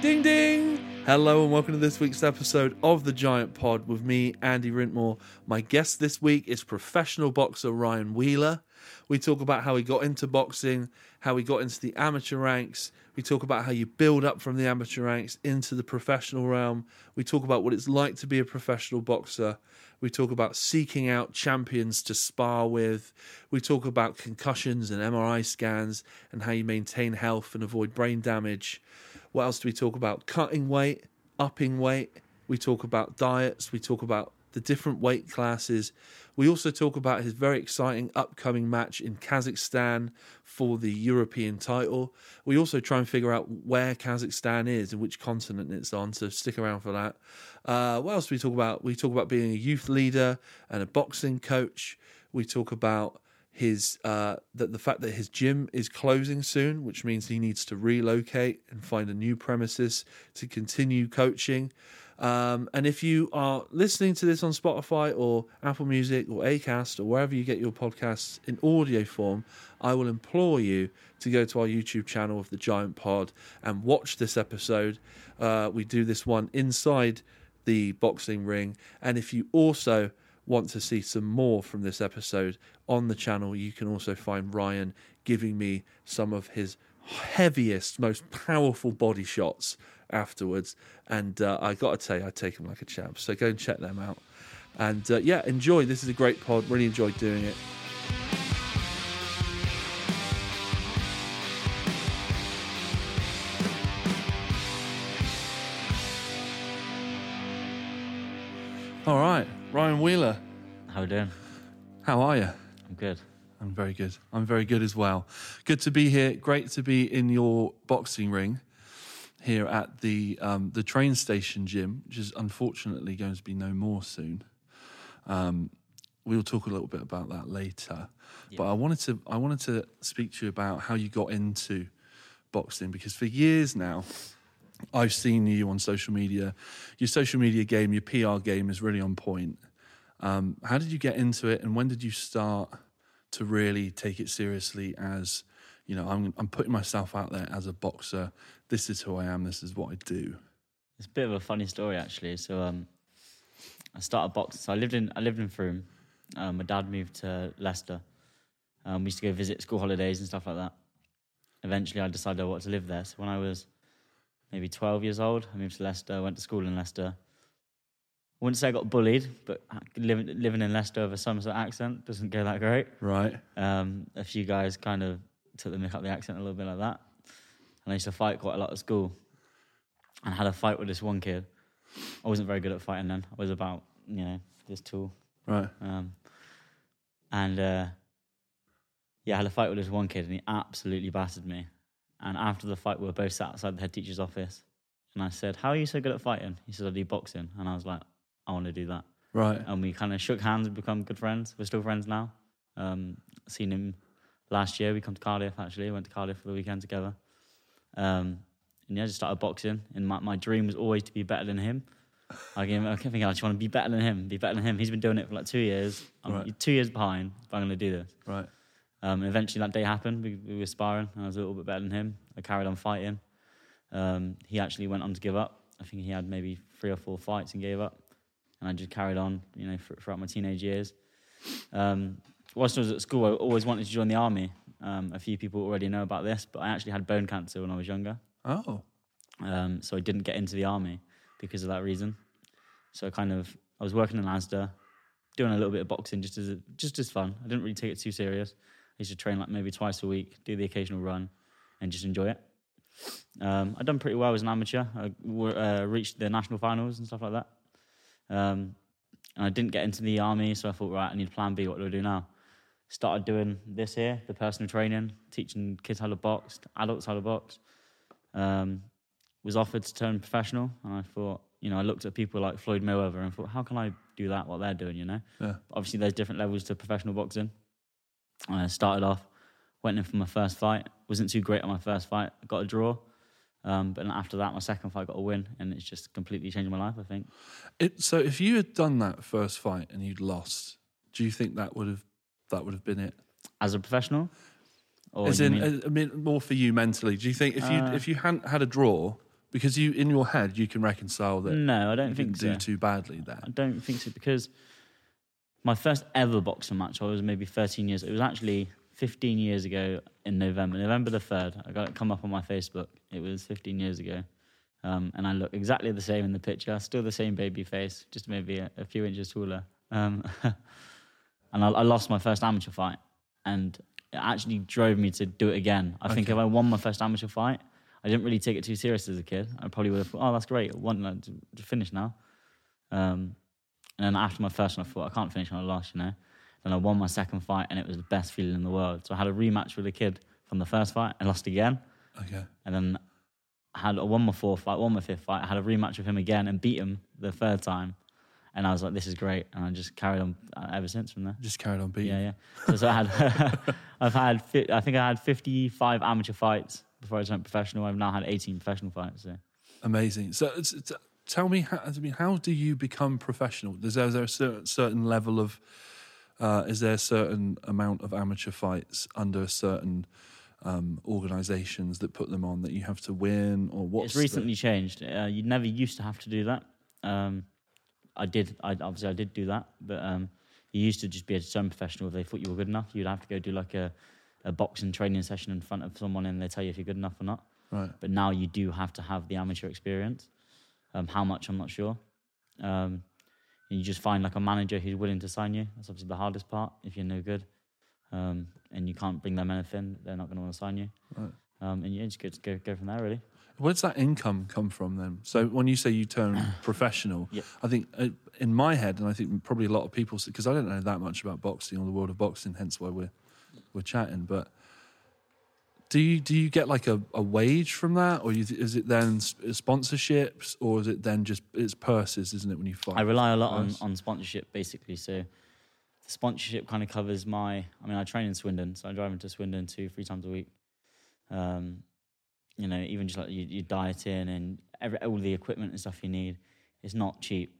Ding ding! Hello and welcome to this week's episode of The Giant Pod with me, Andy Wrintmore. My guest this week is professional boxer Ryan Wheeler. We talk about how he got into boxing, how he got into the amateur ranks. We talk about how you build up from the amateur ranks into the professional realm. We talk about what it's like to be a professional boxer. We talk about seeking out champions to spar with. We talk about concussions and MRI scans and how you maintain health and avoid brain damage. What else do we talk about? Cutting weight, upping weight. We talk about diets. We talk about the different weight classes. We also talk about his very exciting upcoming match in Kazakhstan for the European title. We also try and figure out where Kazakhstan is and which continent it's on, so stick around for that. Uh, what else do we talk about? We talk about being a youth leader and a boxing coach. We talk about his uh, that the fact that his gym is closing soon, which means he needs to relocate and find a new premises to continue coaching. Um, and if you are listening to this on Spotify or Apple Music or Acast or wherever you get your podcasts in audio form, I will implore you to go to our YouTube channel of the Giant Pod and watch this episode. Uh, we do this one inside the boxing ring, and if you also want to see some more from this episode on the channel, you can also find Ryan giving me some of his heaviest, most powerful body shots afterwards. And uh, I got to tell you, I take them like a champ. So go and check them out. And uh, yeah, enjoy. This is a great pod. Really enjoyed doing it. All right, Ryan Wheeler, How we doing? how are you? I'm good. I'm very good. I'm very good as well. Good to be here. Great to be in your boxing ring here at the um, the train station gym, which is unfortunately going to be no more soon. Um, we'll talk a little bit about that later. But I wanted to I wanted to speak to you about how you got into boxing because for years now I've seen you on social media. Your social media game, your PR game is really on point. Um, how did you get into it, and when did you start to really take it seriously? As you know, I'm I'm putting myself out there as a boxer. This is who I am. This is what I do. It's a bit of a funny story actually. So um, I started boxing. So I lived in I lived in Frome. Um, my dad moved to Leicester. Um, we used to go visit school holidays and stuff like that. Eventually, I decided I wanted to live there. So when I was maybe 12 years old, I moved to Leicester. Went to school in Leicester. I wouldn't say I got bullied, but living living in Leicester with a Somerset accent doesn't go that great. Right. Um, a few guys kind of took the mick up the accent a little bit like that. And I used to fight quite a lot at school. And I had a fight with this one kid. I wasn't very good at fighting then. I was about, you know, this tall. Right. Um, and uh, yeah, I had a fight with this one kid and he absolutely battered me. And after the fight, we were both sat outside the head teacher's office. And I said, How are you so good at fighting? He said, I do boxing. And I was like, I want to do that Right. and we kind of shook hands and become good friends. We're still friends now. Um, seen him last year. We come to Cardiff actually. Went to Cardiff for the weekend together. Um, and yeah, just started boxing. And my, my dream was always to be better than him. I gave I kept thinking, I just want to be better than him, be better than him. He's been doing it for like two years. I'm Right. two years behind, but I'm going to do this. Right. Um, eventually, that day happened. We, we were sparring, and I was a little bit better than him. I carried on fighting. Um, he actually went on to give up. I think he had maybe three or four fights and gave up. And I just carried on, you know, for, throughout my teenage years. Um, whilst I was at school, I always wanted to join the army. Um, a few people already know about this, but I actually had bone cancer when I was younger. Oh. Um, so I didn't get into the army because of that reason. So I kind of I was working in Asda, doing a little bit of boxing just as just as fun. I didn't really take it too serious. I used to train like maybe twice a week, do the occasional run, and just enjoy it. Um, I'd done pretty well as an amateur. I uh, reached the national finals and stuff like that. Um, and I didn't get into the army, so I thought, right, I need a plan B. What do I do now? Started doing this here, the personal training, teaching kids how to box, adults how to box. Um, was offered to turn professional, and I thought, you know, I looked at people like Floyd Mayweather and thought, how can I do that? What they're doing, you know? Yeah. Obviously, there's different levels to professional boxing. I started off, went in for my first fight, wasn't too great on my first fight, got a draw. Um, but after that, my second fight got a win, and it's just completely changed my life. I think. It, so if you had done that first fight and you'd lost, do you think that would have that would have been it? As a professional, or As in, mean- I mean, more for you mentally. Do you think if you Uh, if you hadn't had a draw, Because you, in your head, you can reconcile that No, I don't think didn't so. do too badly that I don't think so because my first ever boxing match, I was maybe 13 years. It was actually 15 years ago in November, November the 3rd. I got it come up on my Facebook. It was 15 years ago. Um, and I look exactly the same in the picture, still the same baby face, just maybe a, a few inches taller. Um, and I, I lost my first amateur fight, and it actually drove me to do it again. I think if I won my first amateur fight, I didn't really take it too serious as a kid. I probably would have thought, oh, that's great. I want to, to finish now. Um, and then after my first one, I thought, I can't finish on a loss, you know. Then I won my second fight, and it was the best feeling in the world. So I had a rematch with a kid from the first fight and lost again. Okay. And then I had I won my fourth fight, won my fifth fight. I had a rematch with him again and beat him the third time. And I was like, this is great. And I just carried on uh, ever since from there. Just carried on beating. Yeah, yeah. So, so I had, I've had, I think I had 55 amateur fights before I turned professional. I've now had 18 professional fights. So. Amazing. So, it's, tell me, how, I mean, how do you become professional? Is there, is there a certain, certain level of, uh, is there a certain amount of amateur fights under certain um, organisations that put them on that you have to win, or what's it's recently changed. Uh, you never used to have to do that. Um, I did. I obviously I did do that, but um, you used to just be a turn professional. If they thought you were good enough, you'd have to go do like a, a boxing training session in front of someone, and they tell you if you're good enough or not. right? But now you do have to have the amateur experience. Um, how much I'm not sure. Um, and you just find like a manager who's willing to sign you. That's obviously the hardest part. If you're no good, um, and you can't bring them anything, they're not going to want to sign you. Right. Um, and you just go, go go from there really. Where's that income come from then? So when you say you turn professional, Yeah. I think uh, in my head, and I think probably a lot of people, because I don't know that much about boxing or the world of boxing, hence why we're we're chatting. But do you do you get like a, a wage from that, or you, is it then sponsorships, or is it then just it's purses, isn't it? When you fight, I rely a lot on, on sponsorship basically. So the sponsorship kind of covers my. I mean, I train in Swindon, so I drive into Swindon two, three times a week. Um, you know, even just like you, you dieting and every, all the equipment and stuff you need, it's not cheap.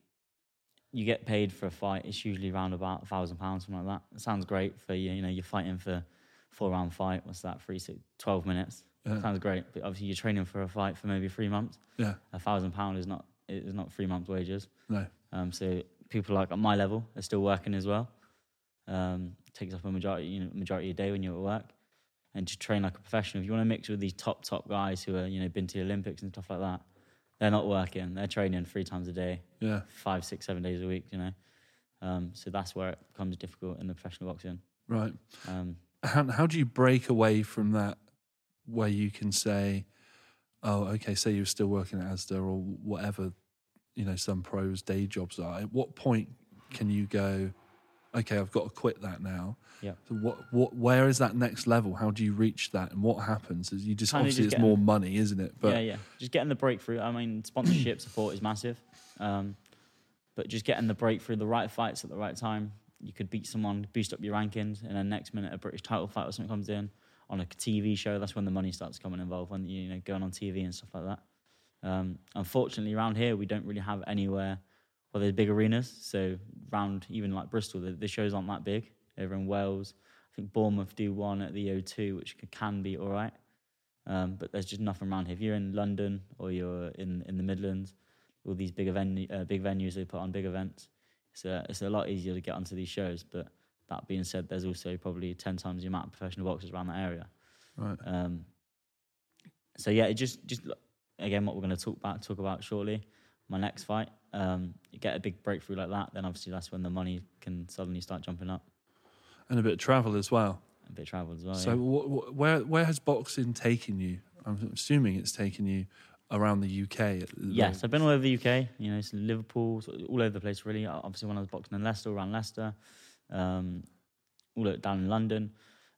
You get paid for a fight. It's usually around about a thousand pounds, something like that. It sounds great for you. You know, you're fighting for four round fight. What's that? Three, six, 12 minutes. Yeah. Sounds great. But obviously, you're training for a fight for maybe three months. yeah, A thousand pound is not is not three months' wages. no, Um, so people like at my level are still working as well. Um, takes up a majority, you know, majority of your day when you're at work, and to train like a professional. If you want to mix with these top top guys who are you know been to the Olympics and stuff like that, they're not working. They're training three times a day, yeah, five, six, seven days a week. You know, um, so that's where it becomes difficult in the professional boxing. right. Um, how, how do you break away from that where you can say oh okay say you're still working at asda or whatever you know some pros day jobs are at what point can you go okay i've got to quit that now Yeah. so what what where is that next level how do you reach that and what happens is you just Kinda obviously just it's more money isn't it but yeah, yeah. Just getting the breakthrough. I mean, sponsorship support is massive, um, but just getting the breakthrough, the right fights at the right time. You could beat someone, boost up your rankings, and then next minute a British title fight or something comes in on a TV show. That's when the money starts coming involved. When you know going on TV and stuff like that. Um, unfortunately, around here we don't really have anywhere where there's big arenas. So round even like Bristol, the, the shows aren't that big. Over in Wales, I think Bournemouth do one at the O2, which can be all right. Um, but there's just nothing around here. If you're in London or you're in, in the Midlands, all these big event, uh, big venues they put on big events, it's a, it's a lot easier to get onto these shows. But that being said, there's also probably ten times the amount of professional boxers around that area. right Um, so yeah, it just just again what we're going to talk about talk about shortly. My next fight, um, you get a big breakthrough like that, then obviously that's when the money can suddenly start jumping up. and a bit of travel as well A bit of travel as well. so yeah. wh- wh- where where has boxing taken you i'm assuming it's taken you around the uk Yes, I've been all over the UK. You know, it's Liverpool, all over the place. Really, obviously when I was boxing in Leicester, around Leicester, um, all down in London.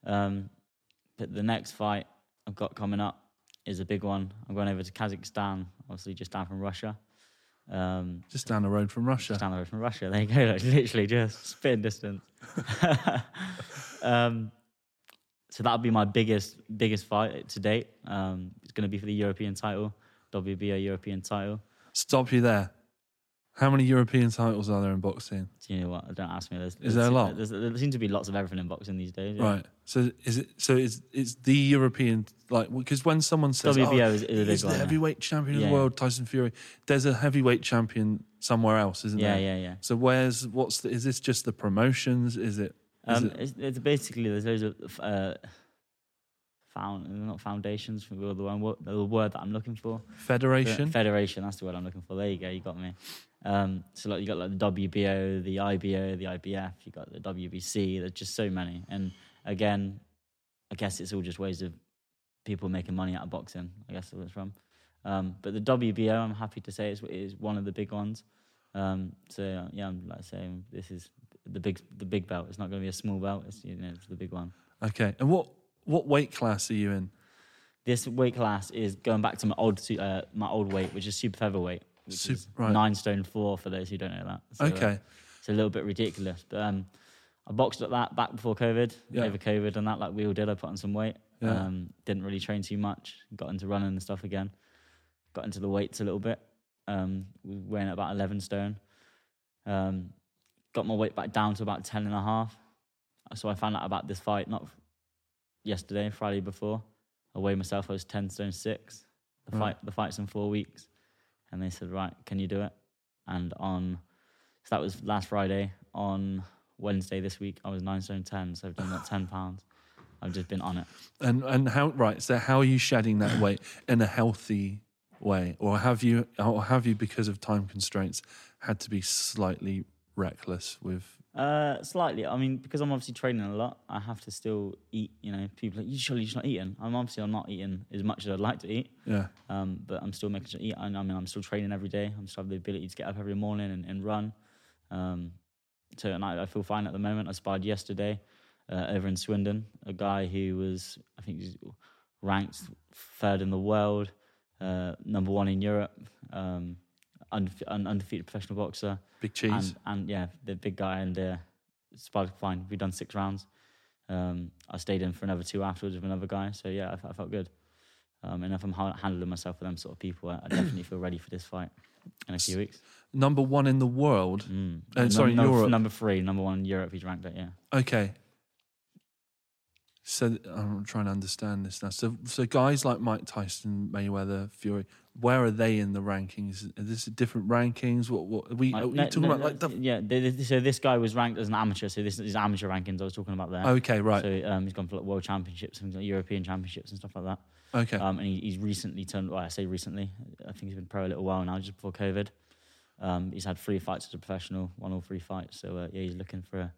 Um, but the next fight I've got coming up is a big one. I'm going over to Kazakhstan, obviously just down from Russia. Um, just down the road from russia just down the road from Russia. There you go, like, literally just spitting distance. um, so that'll be my biggest biggest fight to date. Um, it's going to be for the European title, WBO European title. stop you there. How many European titles are there in boxing? Do you know what? Don't ask me. There's, Is there a lot? there seems to be lots of everything in boxing these days. yeah. Right. So is it? So it's it's the European like because when someone says WBO oh, is, is a big he's one. the yeah. heavyweight champion of the world, Tyson Fury. There's a heavyweight champion somewhere else, isn't Yeah, there? Yeah, yeah, yeah. So where's what's the, is this just the promotions? Is it? Is Um, it it's, it's basically there's loads of uh, found not foundations for the one word, the word that I'm looking for. federation? Federation, that's the word I'm looking for. There you go, you got me. Um, so like you got like the WBO, the IBO, the IBF, you got the WBC. There's just so many, and again, I guess it's all just ways of people making money out of boxing. I guess that's where it's from. Um, but the WBO, I'm happy to say, is, is one of the big ones. Um, so uh, yeah, I'm like saying this is the big the big belt. It's not going to be a small belt. It's you know it's the big one. okay. And what what weight class are you in? This weight class is going back to my old uh, my old weight, which is super featherweight, which Sup- is right. nine stone four for those who don't know that. So, uh, Okay. it's a little bit ridiculous, but um, I boxed at that back before COVID. Yeah. Over COVID and that, like we all did, I put on some weight. Yeah. Um, didn't really train too much. Got into running and stuff again. Got into the weights a little bit. Um, weighing at about eleven stone. Um, got my weight back down to about ten and a half. So I found out about this fight not yesterday, Friday before. I weighed myself. I was ten stone six. The Right. fight, the fight's in four weeks, and they said, "Right, can you do it?" And on, so that was last Friday. On Wednesday this week, I was nine stone ten. So I've done that ten pounds. I've just been on it. And and how right? So how are you shedding that weight in a healthy way, or have you, or have you because of time constraints had to be slightly reckless with? Uh, slightly. I mean, because I'm obviously training a lot, I have to still eat. You know, people are like, you surely you're not eating. I'm obviously I'm not eating as much as I'd like to eat. Yeah. Um, but I'm still making sure eat. And I mean, I'm still training every day. I'm still have the ability to get up every morning and, and run. Um, so and I, I feel fine at the moment. I sparred yesterday uh, over in Swindon, a guy who was I think he's ranked third in the world, uh, number one in Europe, um, undefe- un- undefeated professional boxer. Big cheese. And, and yeah, the big guy and uh, sparred fine. We've done six rounds. Um, I stayed in for another two afterwards with another guy. So yeah, I, I felt good. Um, and if I'm ha- handling myself with them sort of people, I, I definitely feel ready for this fight in a few weeks. Number one in the world. Mm. Uh, sorry, number, Europe. number three, number one in Europe. He's ranked it. yeah. Okay. So I'm trying to understand this now. So, so guys like Mike Tyson, Mayweather, Fury, where are they in the rankings? Are this different rankings? What, what are we, are we no- talking no, about? Like the, yeah. so this guy was ranked as an amateur. So this is amateur rankings I was talking about there. okay, right. So um, he's gone for like world championships, things like European championships and stuff like that. okay. Um, and he, he's recently turned. Well, I say recently. I think he's been pro a little while now, just before COVID. Um, he's had three fights as a professional, won all three fights. So uh, yeah, he's looking for a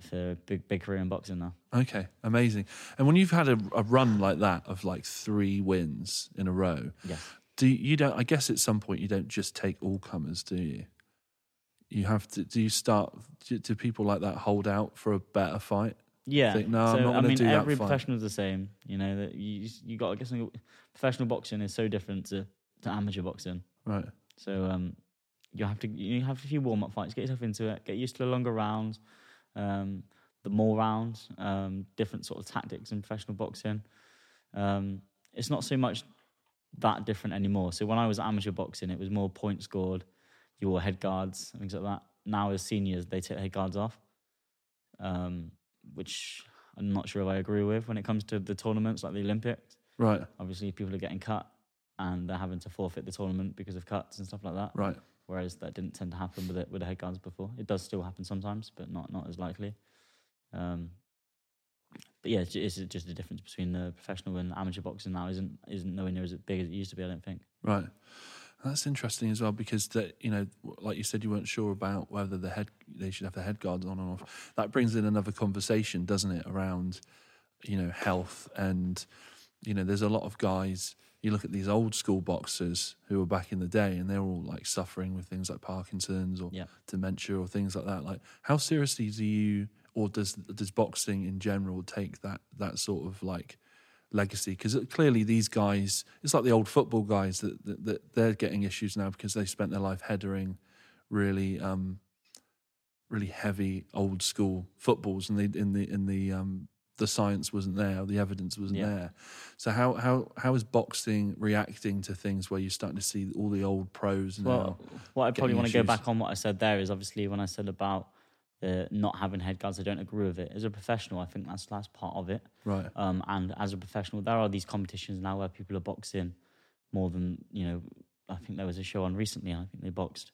for, big big career in boxing now. Okay, amazing. And when you've had a, a run like that of like three wins in a row, Yeah. Do you, don't? I guess at some point you don't just take all comers, do you? You have to. Do you start? Do, do people like that hold out for a better fight? Yeah. Think, "No, I'm not gonna mean, do that every fight." professional's the same. You know that you you got. I guess professional boxing is so different to, to amateur boxing. Right. So um, you have to you have a few warm up fights, get yourself into it, get used to the longer rounds, um, the more rounds, um, different sort of tactics in professional boxing. Um, it's not so much that different anymore. So when I was amateur boxing, it was more points scored, you wore head guards, things like that. Now as seniors, they take head guards off, um, which I'm not sure if I agree with when it comes to the tournaments like the Olympics Right. obviously people are getting cut and they're having to forfeit the tournament because of cuts and stuff like that. Right. Whereas that didn't tend to happen with it with the head guards before. It does still happen sometimes, but not not as likely. Um, but yeah, it's, it's just the difference between the professional and amateur boxing now isn't isn't nowhere near as big as it used to be. I don't think. Right. That's interesting as well because that you know, like you said, you weren't sure about whether the head they should have the head guards on and off. That brings in another conversation, doesn't it, around you know health and you know, there's a lot of guys. You look at these old school boxers who were back in the day, and they're all like suffering with things like Parkinson's or Yeah. dementia or things like that. Like, how seriously do you, or does does boxing in general take that that sort of like legacy? Because clearly these guys, it's like the old football guys that, that that they're getting issues now because they spent their life headering really um really heavy old school footballs and they in the in the um the science wasn't there, the evidence wasn't Yeah. there. So how how how is boxing reacting to things where you're starting to see all the old pros now? Well, what I probably want to go back on what I said there is obviously when I said about the not having head guards, I don't agree with it. As a professional, I think that's that's part of it. right, Um, and as a professional, there are these competitions now where people are boxing more than you know. I think there was a show on recently. I think they boxed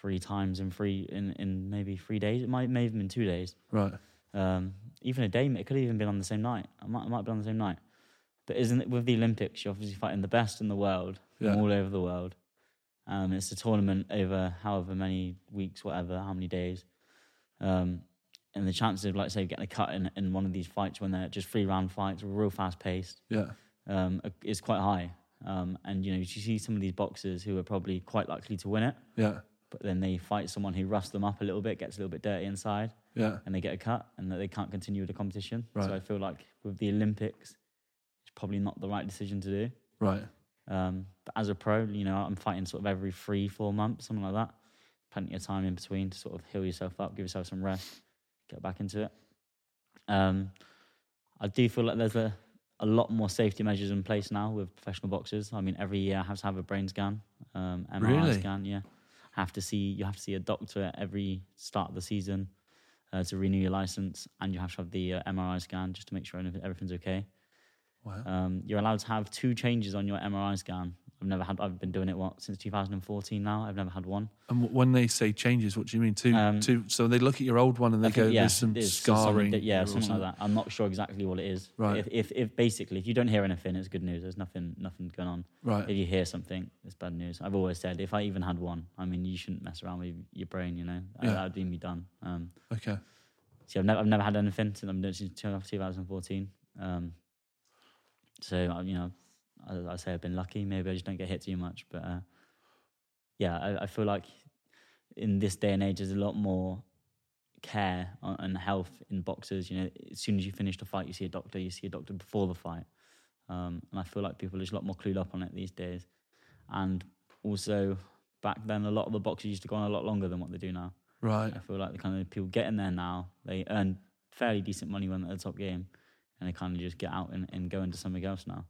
three times in three in, in maybe three days. It might may have been two days. right, Um, even a day. It could have even been on the same night. It might, it might be on the same night. But isn't it with the Olympics? You're obviously fighting the best in the world from all over the world. Um, it's a tournament over however many weeks, whatever, how many days. Um, and the chances of, like, say, getting a cut in, in one of these fights when they're just three round fights, real fast paced, yeah, um, is quite high. Um, and you know, you see some of these boxers who are probably quite likely to win it, yeah, but then they fight someone who roughs them up a little bit, gets a little bit dirty inside, yeah, and they get a cut, and that they can't continue with the competition. Right. So I feel like with the Olympics, it's probably not the right decision to do. right, Um, but as a pro, you know, I'm fighting sort of every three, four months, something like that. Plenty of time in between to sort of heal yourself up, give yourself some rest, get back into it. Um, I do feel like there's a, a lot more safety measures in place now with professional boxers. I mean, every year I have to have a brain scan, um, MRI Really? scan. Yeah, have to see you have to see a doctor at every start of the season uh, to renew your license, and you have to have the uh, MRI scan just to make sure everything's okay. wow, Um, you're allowed to have two changes on your MRI scan. I've never had. I've been doing it what since 2014 now. I've never had one. And when they say changes, what do you mean? Two, Um, two. So they look at your old one and they I go, yeah, "There's some something scarring." that- yeah, or something like that. I'm not sure exactly what it is. Right. If, if if basically if you don't hear anything, it's good news. There's nothing nothing going on. Right. If you hear something, it's bad news. I've always said if I even had one, I mean, you shouldn't mess around with your brain. You know, Yeah. that would be me done. Um, Okay. See, I've never, I've never had anything since I'm doing since 2014. Um, so you know, I, I say I've been lucky. Maybe I just don't get hit too much, but uh, yeah, I, I feel like in this day and age, there's a lot more care on, and health in boxers. You know, as soon as you finish the fight, you see a doctor. You see a doctor before the fight, um, and I feel like people are just a lot more clued up on it these days. And also, back then, a lot of the boxers used to go on a lot longer than what they do now. Right. I feel like the kind of people get in there now, they earn fairly decent money when they're at the top game, and they kind of just get out and, and go into something else now.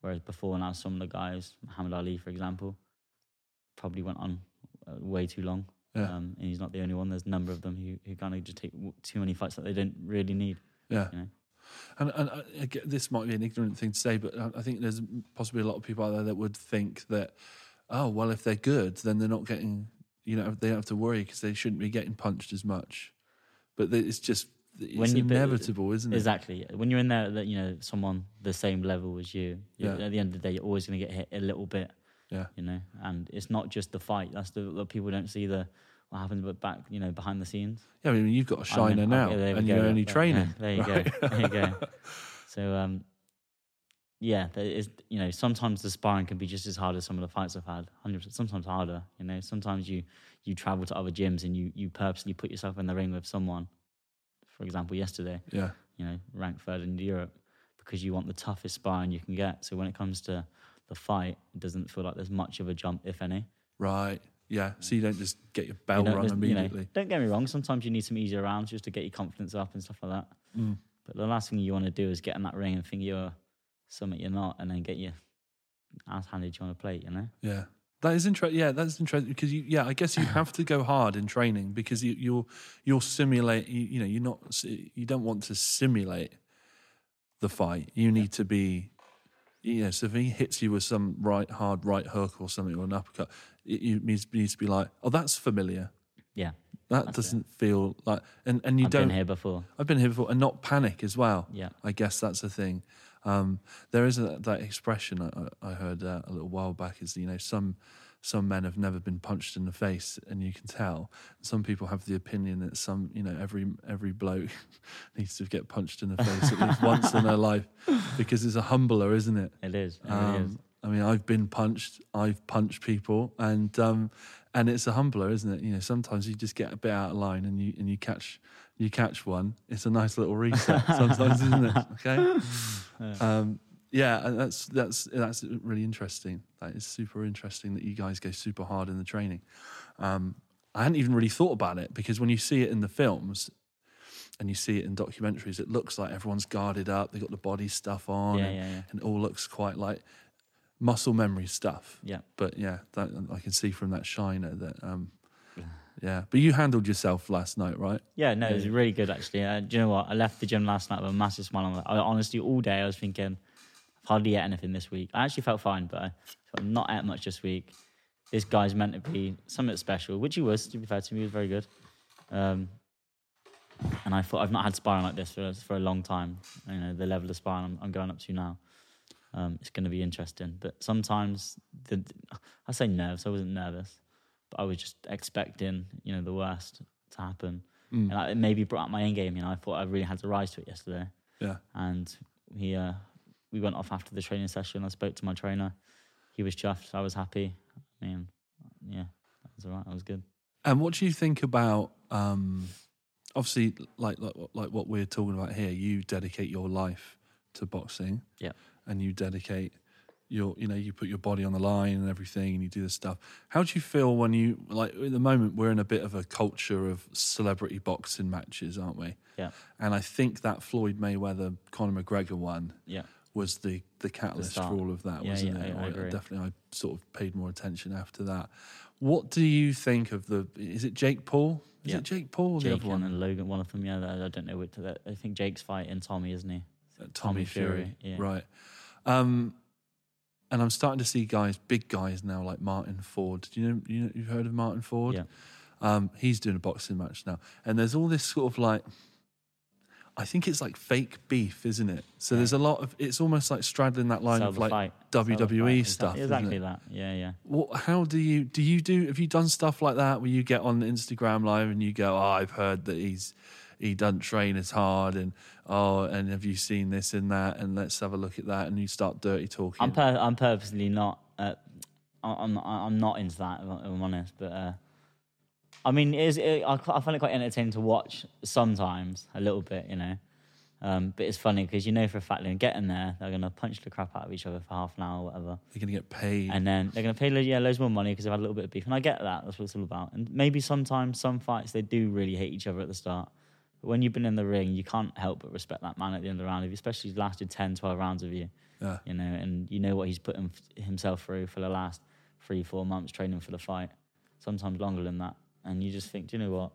Whereas before now, some of the guys, Muhammad Ali, for example, probably went on uh, way too long. Yeah. Um, and he's not the only one. There's a number of them who, who kind of just take too many fights that they don't really need. Yeah. You know? And, and I, I get, this might be an ignorant thing to say, but I, I think there's possibly a lot of people out there that would think that, oh, well, if they're good, then they're not getting, you know, they don't have to worry because they shouldn't be getting punched as much. But it's just, it's When inevitable, isn't it? Exactly. When you're in there, that you know, someone the same level as you, Yeah. at the end of the day, you're always going to get hit a little bit. Yeah. You know, and it's not just the fight. That's the, the people don't see the what happens, but back, you know, behind the scenes. Yeah, I mean, you've got a shiner mean, now, there and go, you're only yeah, training. there you right? go. There you go. So, um, yeah, there is. You know, sometimes the sparring can be just as hard as some of the fights I've had. Hundred percent. Sometimes harder. You know, sometimes you you travel to other gyms and you you purposely put yourself in the ring with someone. For example, yesterday, yeah, you know, ranked third in Europe because you want the toughest sparring you can get. So when it comes to the fight, it doesn't feel like there's much of a jump, if any. right. Yeah, so you don't just get your You bell know, rung there's- you know, immediately. don't get me wrong. Sometimes you need some easier rounds just to get your confidence up and stuff like that. Mm. But the last thing you want to do is get in that ring and think you're something you're not, and then get your ass handed to you on a plate. You know? Yeah. That is interesting. Yeah, that's interesting because you. Yeah, I guess you have to go hard in training because you, you'll you'll simulate. You, you know, you're not. You don't want to simulate the fight. You need to be. You know, so if he hits you with some right hard right hook or something or an uppercut, it, you needs needs to be like, oh, that's familiar. Yeah. That That's doesn't feel like, and and you I've don't. been here before. I've been here before, and not panic as well. Yeah. I guess that's the thing. Um, there is a, that expression I, I heard uh, a little while back is you know some some men have never been punched in the face, and you can tell. Some people have the opinion that some you know every every bloke needs to get punched in the face at least once in their life because it's a humbler, isn't it? It is. It really is. Um, I mean, I've been punched. I've punched people, and um, and it's a humbler, isn't it? You know, sometimes you just get a bit out of line, and you and you catch you catch one. It's a nice little reset, sometimes, isn't it? Okay. Um, yeah, that's that's that's really interesting. That is super interesting that you guys go super hard in the training. Um, I hadn't even really thought about it because when you see it in the films, and you see it in documentaries, it looks like everyone's guarded up. They got the body stuff on, Yeah, and, yeah, yeah. and it all looks quite like muscle memory stuff. Yeah. But yeah, that, I can see from that shiner that. Um, yeah, but you handled yourself last night, right? Yeah, no, it was really good actually. Uh, do you know what? I left the gym last night with a massive smile on. my- I, honestly, all day I was thinking, I've hardly ate anything this week. I actually felt fine, but I, I've not ate much this week. This guy's meant to be something special, which he was. To be fair to me, he was very good. Um, and I thought I've not had sparring like this for for a long time. You know, the level of sparring I'm, I'm going up to now. Um, it's going to be interesting, but sometimes the I say nerves. I wasn't nervous, but I was just expecting you know the worst to happen Mm. and I, it maybe brought out my end game. You know, I thought I really had to rise to it yesterday. Yeah. And we uh, we went off after the training session. I spoke to my trainer. He was chuffed. I was happy. I mean, yeah, that was all right. That was good. And what do you think about um, obviously like, like like what we're talking about here? You dedicate your life to boxing, Yeah. and you dedicate your you know you put your body on the line and everything, and you do this stuff. How do you feel when you like at the moment we're in a bit of a culture of celebrity boxing matches, aren't we? Yeah. And I think that Floyd Mayweather Conor McGregor one Yeah. was the the catalyst for all of that, Yeah, wasn't yeah, it? I-. Definitely, I sort of paid more attention after that. What do you think of the? Is it Jake Paul? Is it Jake Paul or the other one? and Logan, one of them. Yeah, I don't know which. I think Jake's fighting Tommy, isn't he? Tommy, Tommy Fury, Fury, yeah. right? Um, and I'm starting to see guys, big guys now, like Martyn Ford. Do you know? You know, you've heard of Martyn Ford? Yeah. Um, he's doing a boxing match now, and there's all this sort of like, I think it's like fake beef, isn't it? So Yeah. there's a lot of. It's almost like straddling that line Sell of like fight. WWE stuff. Exactly, exactly that. Yeah, yeah. What, how do you do you do have you done stuff like that where you get on Instagram live and you go, Oh, I've heard that he's he doesn't train as hard and oh and have you seen this and that and let's have a look at that and you start dirty talking. I'm pur- I'm purposely not. Uh, I'm not, I'm not into that. If I'm honest, but uh, I mean, it is, it, I, I find it quite entertaining to watch sometimes, a little bit, you know. Um, but it's funny because you know for a fact they're getting there, they're gonna punch the crap out of each other for half an hour or whatever, They're gonna get paid. and then they're gonna pay lo- yeah loads more money because they've had a little bit of beef, and I get that. That's what it's all about. And maybe sometimes some fights they do really hate each other at the start. When you've been in the ring, you can't help but respect that man at the end of the round, if- especially he's lasted 10, 12 rounds of you yeah. you know, and you know what he's put himself through for the last three, four months training for the fight, sometimes longer than that. And you just think, do you know what?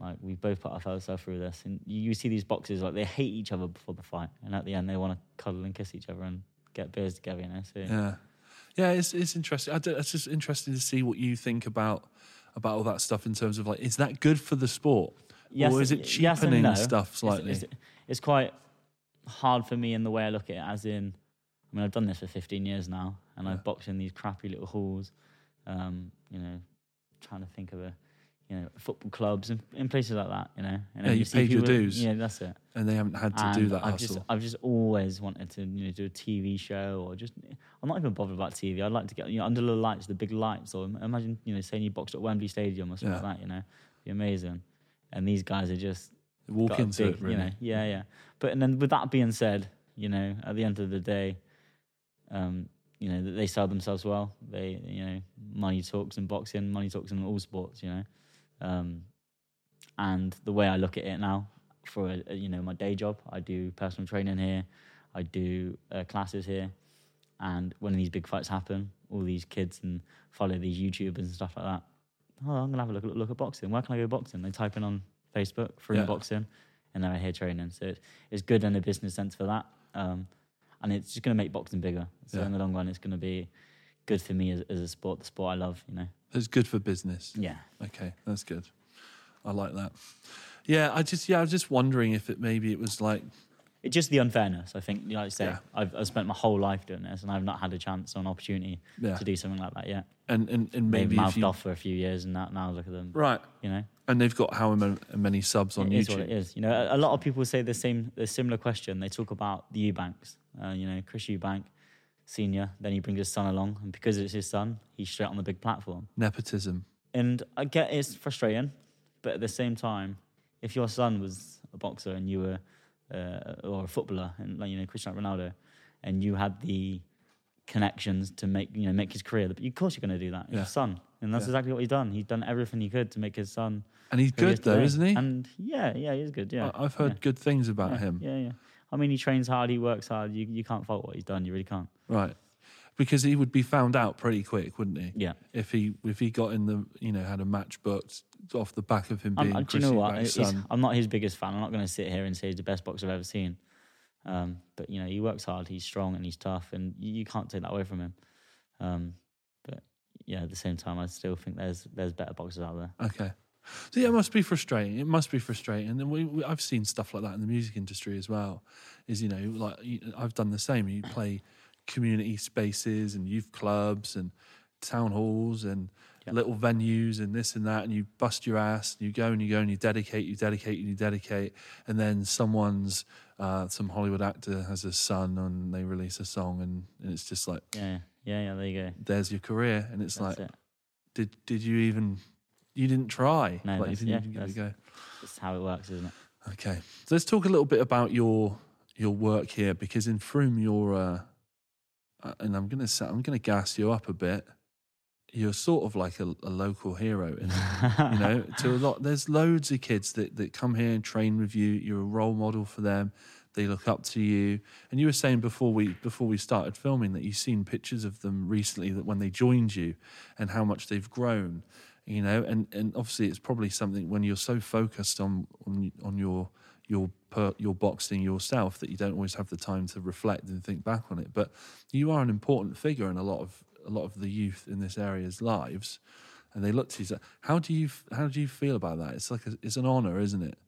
Like we both put ourselves uh, through this, and you, see these boxes, like they hate each other before the fight, and at the end they want to cuddle and kiss each other and get beers together. You know, so Yeah. Yeah, it's it's interesting. I don't, it's just interesting to see what you think about about all that stuff in terms of like, is that good for the sport? Or is it yes and no. stuff It's- slightly? It's, it's quite hard for me in the way I look at it, as in, I mean, I've done this for 15 years now, and Yeah. I've boxed in these crappy little halls, um, you know, trying to think of a, you know, football clubs and in places like that, you know. And Yeah, you see paid your dues. Yeah, that's it. and they haven't had to do that I've hustle. just, I've just always wanted to, you know, do a TV show or just. I'm not even bothered about TV. I'd like to get, you know, under the lights, the big lights, or imagine, you know, saying you boxed at Wembley Stadium or something Yeah. like that. You know, It'd be amazing. And these guys are just Walk into big, it, really. You know, yeah, yeah. But and then with that being said, you know, at the end of the day, um, you know, they sell themselves well. They, you know, money talks in boxing, money talks in all sports. You know, um, and the way I look at it now, for a, a, you know my day job, I do personal training here, I do uh, classes here, and when these big fights happen, all these kids and follow these YouTubers and stuff like that. Oh, I'm gonna have a look, look at boxing. Where can I go boxing? They type in on Facebook for Yeah. boxing, and then I hear training. So it's, it's good in a business sense for that, um, and it's just gonna make boxing bigger. So Yeah. in the long run, it's gonna be good for me as, as a sport, the sport I love. You know. It's good for business. Yeah. Okay, that's good. I like that. Yeah, I just yeah, I was just wondering if it maybe it was like It's just the unfairness. I think, like I say, Yeah. I've, I've spent my whole life doing this, and I've not had a chance or an opportunity yeah, to do something like that yet. and and, and maybe mouthed you, off for a few years, and now, now look at them. right, You know, and they've got how many, subs on it is YouTube? what it is. You know, a, a lot of people say the same, the similar question. They talk about the Eubanks. Uh, you know, Chris Eubank, senior. Then he brings his son along, and because it's his son, he's straight on the big platform. Nepotism. And I get it's frustrating, but at the same time, if your son was a boxer and you were, uh, or a footballer, and like you know Cristiano Ronaldo, and you had the connections to make you know make his career. Of course, you're going to do that. Yeah. His son, and that's Yeah. exactly what he's done. He's done everything he could to make his son. And he's who he is good though, today. isn't he? And yeah, yeah, he's good. Yeah, I- I've heard yeah. good things about him. Yeah, yeah. I mean, he trains hard. He works hard. You you can't fault what he's done. You really can't. Right. Because he would be found out pretty quick, wouldn't he? Yeah. If he if he got in the you know had a match booked off the back of him I'm, being uh, do you know what? Eubank's It's- son. I'm not his biggest fan. I'm not going to sit here and say he's the best boxer I've ever seen. Um, but you know, he works hard. He's strong and he's tough, and you, you can't take that away from him. Um, but yeah, at the same time, I still think there's there's better boxers out there. Okay. So yeah, it must be frustrating. It must be frustrating, and we, we, I've seen stuff like that in the music industry as well. Is you know, like I've done the same. You play community spaces and youth clubs and town halls and Yep. little venues and this and that, and you bust your ass. And you go and you go and you dedicate, you dedicate, and you dedicate, and then someone's uh, some Hollywood actor has a son and they release a song, and, and it's just like Yeah, yeah, yeah. There you go. there's your career, and it's That's like it. did did you even you didn't try No, like you that's- didn't yeah, even give it a go That's how it works, isn't it? okay so let's talk a little bit about your your work here because in Frome you're and I'm gonna say, I'm gonna gas you up a bit. You're sort of like a, a local hero in you know to a lot there's loads of kids that, that come here and train with you. You're a role model for them. They look up to you. And you were saying before we before we started filming that you've seen pictures of them recently that when they joined you and how much they've grown you know and and obviously it's probably something when you're so focused on on, on your your per, your boxing yourself that you don't always have the time to reflect and think back on it but you are an important figure in a lot of a lot of the youth in this area's lives and they look to you so how do you how do you feel about that it's like a, it's an honor isn't it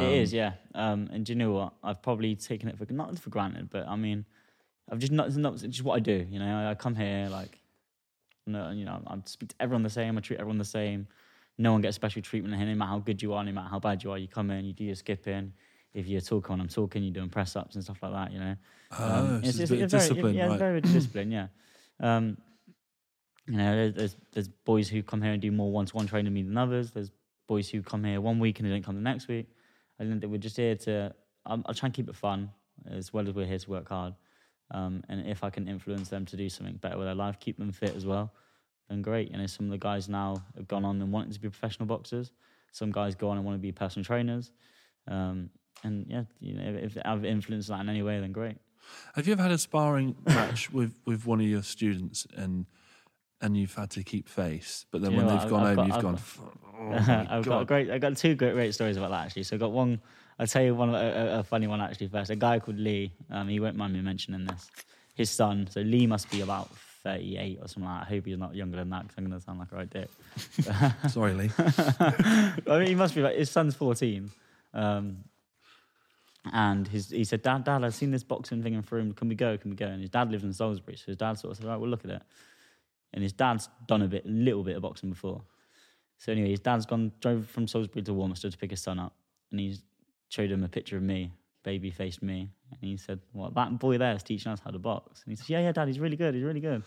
it is, yeah. Um, and do you know what? I've probably taken it for not for granted, but I mean, I've just not, not it's just what I do. You know, I, I come here like, no, you know, I speak to everyone the same. I treat everyone the same. No one gets special treatment here, no matter how good you are, no matter how bad you are. You come in, you do your skipping. If you're talking, I'm talking. You're doing press ups and stuff like that. You know, oh, so it's, a bit of very- discipline yeah, right very discipline. Yeah. Um, you know, there's, there's there's boys who come here and do more one-to-one training than me than others. There's boys who come here one week and they don't come the next week. I think that we're just here to. I'm, I'll try and keep it fun as well as we're here to work hard. Um, and if I can influence them to do something better with their life, keep them fit as well, then great. You know, some of the guys now have gone on and wanting to be professional boxers. Some guys go on and want to be personal trainers. Um, and yeah, you know, if, if I've influenced that in any way, then great. have you ever had a sparring match with with one of your students and and you've had to keep face but then you when they've what? gone I've home got- you've I've gone oh I've got a great. I got two great, great stories about that actually. So I got one. I'll tell you one a, a, a funny one actually first. A guy called Lee. Um, he won't mind me mentioning this. His son. So Lee must be about thirty-eight or something like that. I hope he's not younger than that because I'm going to sound like a right dick. sorry lee I mean, he must be like his son's fourteen. Um, and his he said, Dad, Dad, I've seen this boxing thing in Frome. Can we go? Can we go? And his dad lives in Salisbury, so his dad sort of said, Right, we'll look at it. And his dad's done a bit, little bit of boxing before. So anyway, his dad's gone drove from Salisbury to Warminster to pick his son up, and he's showed him a picture of me, baby faced me, and he said, "Well, that boy there is teaching us how to box." And he said, "Yeah, yeah, Dad, he's really good. He's really good."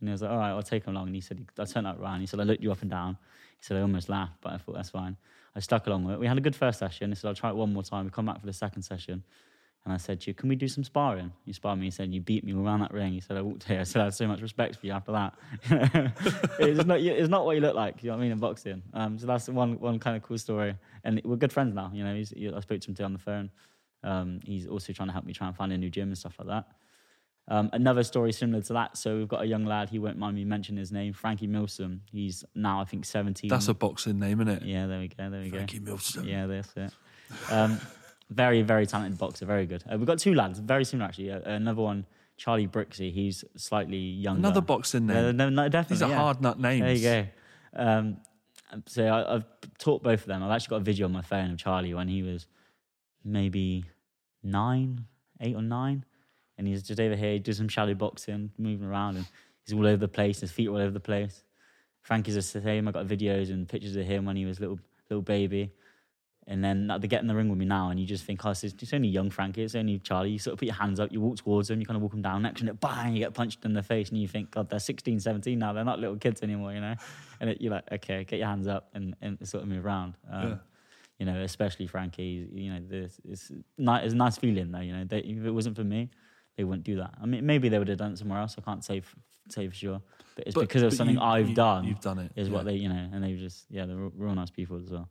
And I was like, "All right, I'll take him along." And he said, "I turned that round." He said, "I looked you up and down." He said, "I almost laughed, but I thought that's fine." I stuck along with it. We had a good first session. He said, "I'll try it one more time." We come back for the second session. And I said to you, can we do some sparring? You sparred me. He said, you beat me around that ring. He said, I walked here. I said, I had so much respect for you after that. it's, not, it's not what you look like, you know what I mean, in boxing. Um, so that's one, one kind of cool story. And we're good friends now. You know, I spoke to him today on the phone. Um, he's also trying to help me try and find a new gym and stuff like that. Um, another story similar to that. So we've got a young lad. He won't mind me mentioning his name, Frankie Milsom. He's now, I think, 17. that's a boxing name isn't it Yeah, there we go. There we go. Frankie Milsom Yeah, that's it. Um, very, very talented boxer. Very good. Uh, we've got two lads, very similar actually. Uh, another one, Charlie Brixey. He's slightly younger. another boxing name Uh, no, no, definitely. these are yeah. hard nut names There you go. Um, so I, I've taught both of them. I've actually got a video on my phone of Charlie when he was maybe nine, eight or nine, and he's just over here, he does some shadow boxing, moving around, and he's all over the place. His feet are all over the place. Frankie's the same. I got videos and pictures of him when he was little little baby. And then like, they get in the ring with me now, and you just think, oh, it's, it's only young Frankie, it's only Charlie. You sort of put your hands up, you walk towards them, you kind of walk them down, next minute, bang, you get punched in the face, and you think, God, they're 16, 17 now, they're not little kids anymore, you know? And it, you're like, okay, get your hands up and, and sort of move around. Um, Yeah. You know, especially Frankie, you know, this, it's, ni- it's a nice feeling, though, you know. They, if it wasn't for me, they wouldn't do that. I mean, maybe they would have done it somewhere else. I can't say f- say for sure, but it's But- because of something you- I've you- done. You've done it. is yeah. what they, you know, and they just, yeah, they're real, nice people as well.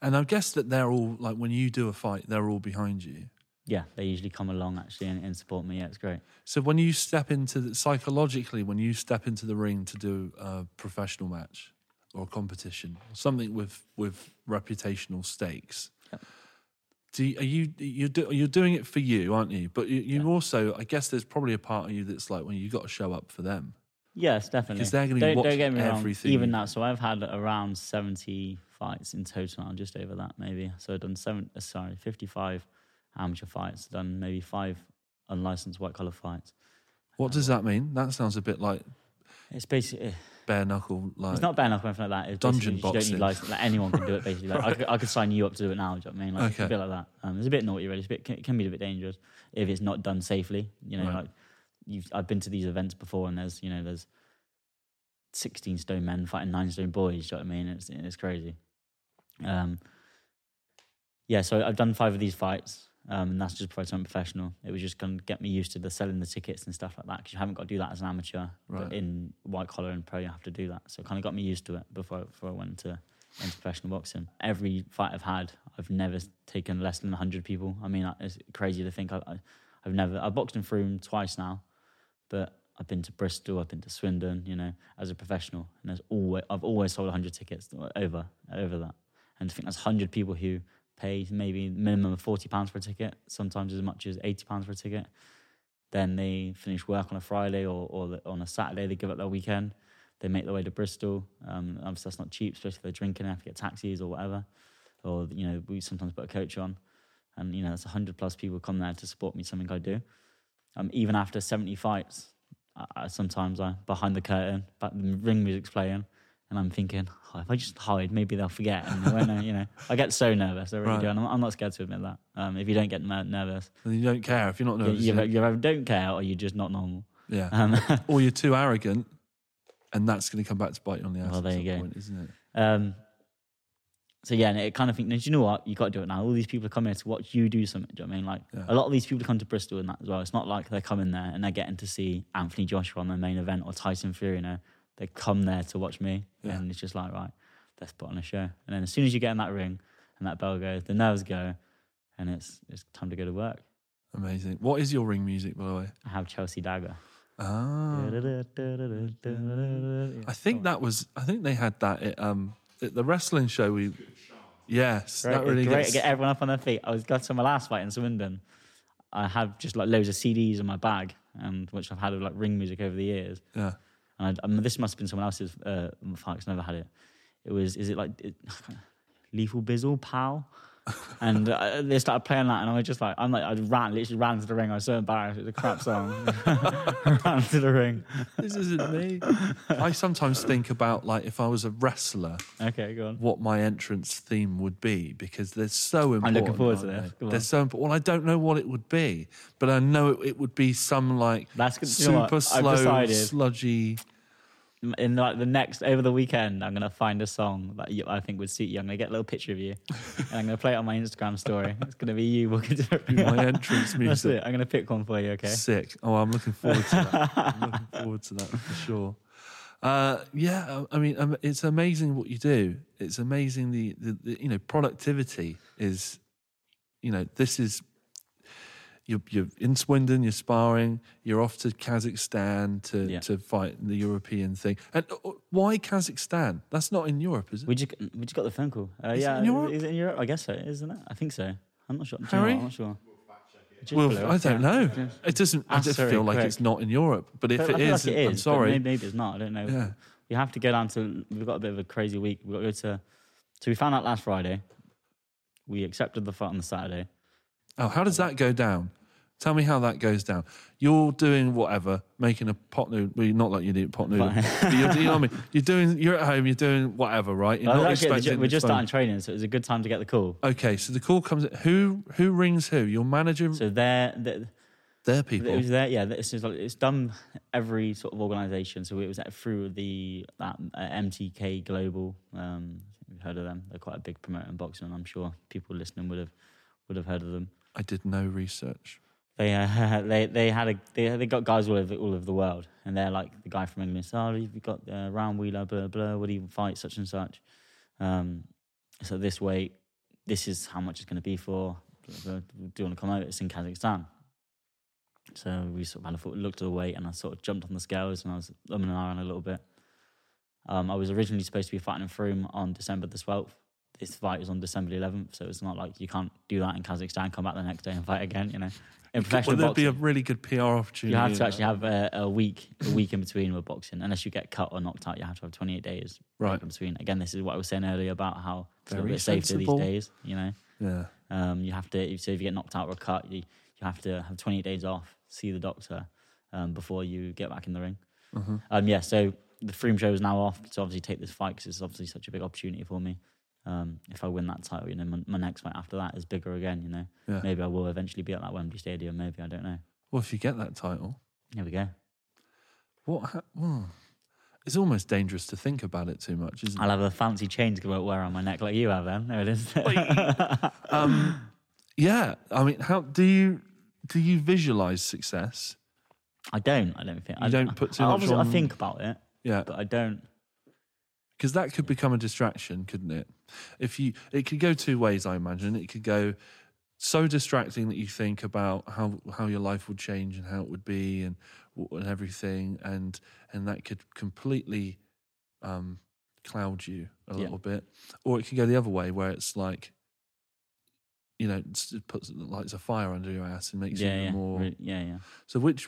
And I guess that they're all like when you do a fight, they're all behind you. Yeah, they usually come along actually and, and support me. Yeah, it's great. So when you step into the, psychologically, when you step into the ring to do a professional match or a competition, something with with reputational stakes. Do you, are you you're, do, you're doing it for you, aren't you? But you, you Yeah. also, I guess, there's probably a part of you that's like when you've got to show up for them. Yes, definitely. Because they're be don't, don't get me wrong. everything Even you- now, so I've had around seventy fights in total. now, just over that maybe. So I've done seven. Uh, sorry, fifty-five amateur fights. Done maybe five unlicensed white collar fights. What does that mean? That sounds a bit like It's basically bare knuckle. Like it's not bare knuckle anything like that. It's Dungeon basically you don't boxing. need license. Like anyone can do it. Basically, like I, could, I could sign you up to do it now. Do you know what I mean? Like Okay. a bit like that. Um, it's a bit naughty, really. It's a bit it can be a bit dangerous if it's not done safely. You know, Right. like you've I've been to these events before, and there's you know there's sixteen stone men fighting nine stone boys. Do you know what I mean? It's it's crazy. Um, yeah, so I've done five of these fights, um, and that's just before I turned professional. It was just going to get me used to the selling the tickets and stuff like that because you haven't got to do that as an amateur. Right. But in white collar and pro, you have to do that. So it kind of got me used to it before before I went into into professional boxing. Every fight I've had, I've never taken less than hundred people. I mean, it's crazy to think I, I, I've never. I've boxed in Frome twice now, but I've been to Bristol, I've been to Swindon. You know, as a professional, and there's always I've always sold hundred tickets over over that. And I think that's hundred people who pay maybe minimum of forty pounds for a ticket, sometimes as much as eighty pounds for a ticket. Then they finish work on a Friday or, or on a Saturday. They give up their weekend. They make their way to Bristol. Um, obviously, that's not cheap, especially if they're drinking. Have to get taxis or whatever. Or you know, we sometimes put a coach on, and you know, that's hundred plus people come there to support me. Something I do. Um, even after seventy fights, I, I, sometimes I behind the curtain, but the ring music's playing, and I'm thinking, oh, if I just hide, maybe they'll forget. And they won't know, you know, I get so nervous. I really Right. do, and I'm, I'm not scared to admit that. Um, if you don't get nervous, and you don't care if you're not nervous. you, you either don't care or you're just not normal. yeah. Um, or you're too arrogant, and that's going to come back to bite you on the ass. Well, at there some you go. point, isn't it? Um, so yeah, and it kind of think, do you know what? You got to do it now. All these people are coming here to watch you do something. Do you know what I mean? Like Yeah. a lot of these people come to Bristol and that as well. It's not like they're coming there and they're getting to see Anthony Joshua on the main event or Tyson Fury. You know, they come there to watch me, Yeah. and it's just like right, let's put on a show. And then as soon as you get in that ring and that bell goes, the nerves go, and it's it's time to go to work. Amazing. What is your ring music, by the way? I have Chelsea Dagger. Ah, I think that was. I think they had that at um at the wrestling show. We yes, Great, that really great gets. to get everyone up on their feet. I was got to my last fight in Swindon. I have just like loads of CDs in my bag, and which I've had of like ring music over the years. yeah, And I, I mean, this must have been someone else's uh, fight. 'cause I never had it. It was is it like it, Lethal Bizzle, pal? And uh, they started playing that, and I was just like, I'm like, I ran, literally ran to the ring. I was so embarrassed. It was a crap song. ran to the ring. this isn't me. I sometimes think about like if I was a wrestler, Okay, go on. what my entrance theme would be because they're so important. I'm looking forward to this. They? They're so important. Well, I don't know what it would be, but I know it, it would be some like That's good. You know super slow, sludgy. In like the next over the weekend, I'm gonna find a song that you, I think would suit you. I'm gonna get a little picture of you, and I'm gonna play it on my Instagram story. It's gonna be you walking to My entrance That's music. it. I'm gonna pick one for you. Okay. Sick. Oh, I'm looking forward to that. I'm looking forward to that for sure. Uh, yeah, I I mean, um, it's amazing what you do. It's amazing the, the, the you know productivity is, you know, this is. You're, you're in Swindon. You're sparring. You're off to Kazakhstan to Yeah. to fight the European thing. And uh, why Kazakhstan? That's not in Europe, is it? We just we just got the phone call. Uh, Is it yeah, in Europe? is it in Europe? I guess so, isn't it? I think so. I'm not sure. Do you know Harry? I'm not sure. Just well, I don't know. Just- It doesn't. I just Surrey feel like it's not in Europe. But if it is, like it is. I'm sorry. Maybe, maybe it's not. I don't know. Yeah. We have to go down to. We've got a bit of a crazy week. We've got to go to. So we found out last Friday. We accepted the fight on the Saturday. Oh, how does that go down? Tell me how that goes down. You're doing whatever, making a pot noodle. Well, not like you do pot noodle, but you're, you know what I mean. You're doing. You're at home. You're doing whatever, right? You're Well, not expecting. we're just phone. starting training, so it was a good time to get the call. Okay, so the call comes. Who who rings who? Your manager. So they're, they're their people. It was there, yeah. It's, like, it's done every sort of organisation. So it was through the that uh, MTK Global. Um, you've heard of them? They're quite a big promoter in boxing. and I'm sure people listening would have would have heard of them. I did no research. they uh, they they had a they they got guys all over all over the world, and they're like the guy from England. Oh, you've got uh, Ryan Wheeler, blah blah. Do you fight such and such? Um, so this weight, this is how much it's going to be for. Blah, blah, Do you want to come out? It's in Kazakhstan. So we sort of had a foot- looked at the weight, and I sort of jumped on the scales, and I was umming and ahhing a little bit. Um, I was originally supposed to be fighting in Frome on December the twelfth. This fight was on December eleventh, so it's not like you can't do that in Kazakhstan. Come back the next day and fight again. You know, in professional Well, there'd be a really good PR opportunity. you have to actually have a, a week, a week in between with boxing. Unless you get cut or knocked out, you have to have 28 days Right. in between. Again, this is what I was saying earlier about how it's a bit safer sensible. these days. You know, Yeah. um, you have to. So if you get knocked out or cut, you you have to have 28 days off, see the doctor um, before you get back in the ring. Mhm. Um, yeah, so the Frome show is now off to obviously take this fight because it's obviously such a big opportunity for me. Um, if I win that title, you know, my, my next fight after that is bigger again. You know, Yeah. maybe I will eventually be at that Wembley Stadium. Maybe I don't know. Well, if you get that title, Here we go. what? Ha- hmm. It's almost dangerous to think about it too much, isn't it? I'll have a fancy chain to go wear on my neck like you have. Then there it is. um, yeah. I mean, how do you do you visualize success? I don't. I don't think. You I don't put too I, much obviously, on- I think about it, Yeah, but I don't. because that could become a distraction, couldn't it? If you, it could go two ways. I imagine it could go so distracting that you think about how how your life would change and how it would be and and everything, and and that could completely um, cloud you a Yeah. little bit, or it could go the other way where it's like. You know, it puts lights a fire under your ass and makes you Yeah, even yeah, more. yeah, yeah. So, which,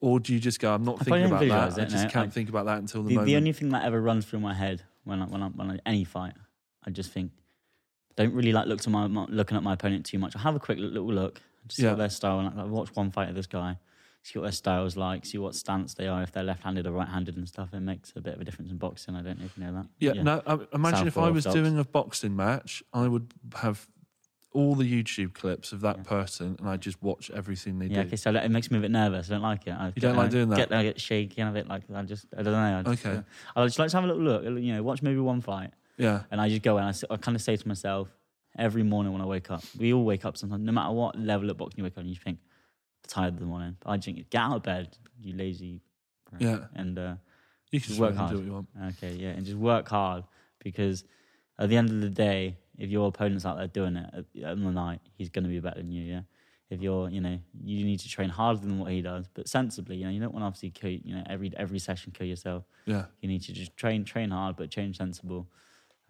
or do you just go? I'm not I thinking about that. I just no. can't I- think about that until the, The, moment. the only thing that ever runs through my head when I, when I, when I, any fight, I just think, don't really like look to my, my looking at my opponent too much. I have a quick little look, just see Yeah. what their style. Like, I watch one fight of this guy, see what their style's like, see what stance they are, if they're left-handed or right-handed and stuff. It makes a bit of a difference in boxing. I don't know if you know that. Yeah, no. I, imagine if I was dogs. doing a boxing match, I would have all the YouTube clips of that Yeah. person, and I just watch everything they Yeah, do. okay, so it makes me a bit nervous. I don't like it. I You don't like I doing that? Get, I get shaky and a bit like I just I don't know. I just, Okay. I just like to have a little look. You know, watch maybe one fight, Yeah, and I just go and I, I kind of say to myself every morning when I wake up. We all wake up sometimes, no matter what level of boxing you wake up, and you think tired in the morning. But I just think get out of bed, you lazy. prick," Yeah. and uh, you can Just work hard. do what you want. Okay, yeah, and just work hard because at the end of the day, if your opponent's out there doing it at, at the night, he's going to be better than you. Yeah. If you're, you know, you need to train harder than what he does, but sensibly. You know, you don't want to obviously kill, you know, every every session kill yourself. Yeah, You need to just train train hard, but train sensible,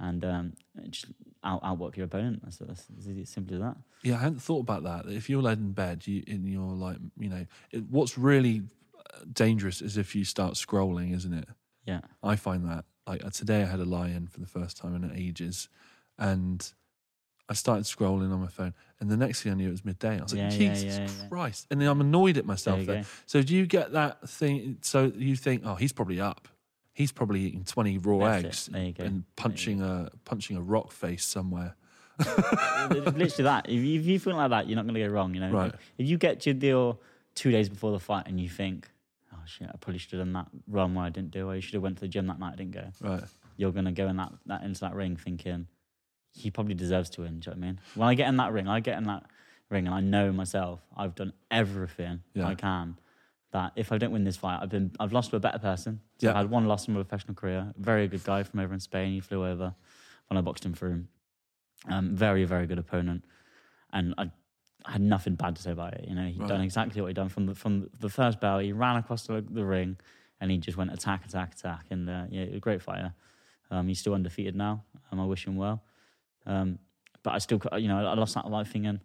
and um, just out outwork your opponent. That's, that's, as simple as that. yeah. I hadn't thought about that. If you're laid in bed, you and you're like, you know, it, what's really uh, dangerous is if you start scrolling, isn't it? Yeah. I find that like uh, today I had a lie-in for the first time in ages, and I started scrolling on my phone, and the next thing I knew it was midday. I was like, Yeah, yeah, Jesus yeah, yeah. Christ! And then I'm annoyed at There myself. There. go. So do you get that thing? So you think, oh, he's probably up. He's probably eating twenty raw That's eggs There you go. and punching a punching a rock face somewhere. literally that. If you, feel like that, you're not going to go wrong. You know, Right. if you get to your two days before the fight and you think, "Oh shit, I probably should have done that run where I didn't do, or you should have went to the gym that night, I didn't go," Right. you're going to go in that, that into that ring thinking he probably deserves to win. Do you know what I mean? When I get in that ring, I get in that ring and I know myself. I've done everything Yeah. I can. That if I don't win this fight, I've been I've lost to a better person. So Yeah. I had one loss in my professional career. Very good guy from over in Spain. He flew over when I boxed him through him. Um, very very good opponent, and I, I had nothing bad to say about it. You know, he'd Right. done exactly what he'd done from the from the first bell. He ran across the, the ring, and he just went attack attack attack. And uh, yeah, a great fighter. Um, he's still undefeated now. Um, I wish him well. Um, but I still, you know, I lost that life thinking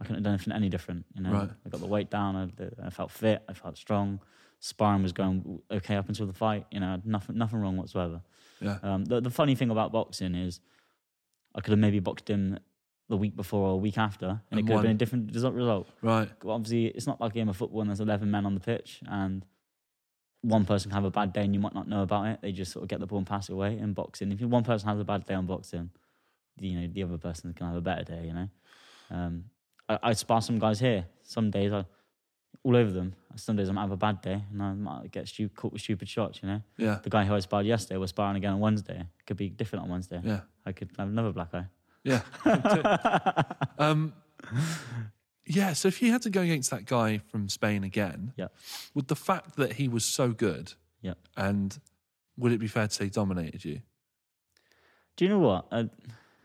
I couldn't have done anything any different. You know, Right. I got the weight down. I, I felt fit. I felt strong. Sparring was going okay up until the fight. You know, nothing, nothing wrong whatsoever. Yeah. Um, the, the funny thing about boxing is, I could have maybe boxed him the week before or a week after, and, And it could have been a different result. result. Right. Obviously, it's not like a game of football and there's 11 men on the pitch, and one person can have a bad day and you might not know about it. They just sort of get the ball and pass it away. In boxing, if one person has a bad day on boxing, you know, the other person can have a better day, you know. Um, I, I spar some guys here. Some days I, all over them. Some days I might have a bad day and I might get stu- caught with stupid shots, you know. Yeah. The guy who I sparred yesterday was sparring again on Wednesday. It could be different on Wednesday. Yeah. I could have another black eye. Yeah. um, Yeah, so if you had to go against that guy from Spain again, Yeah. with the fact that he was so good, Yeah. and would it be fair to say dominated you? Do you know what? Uh,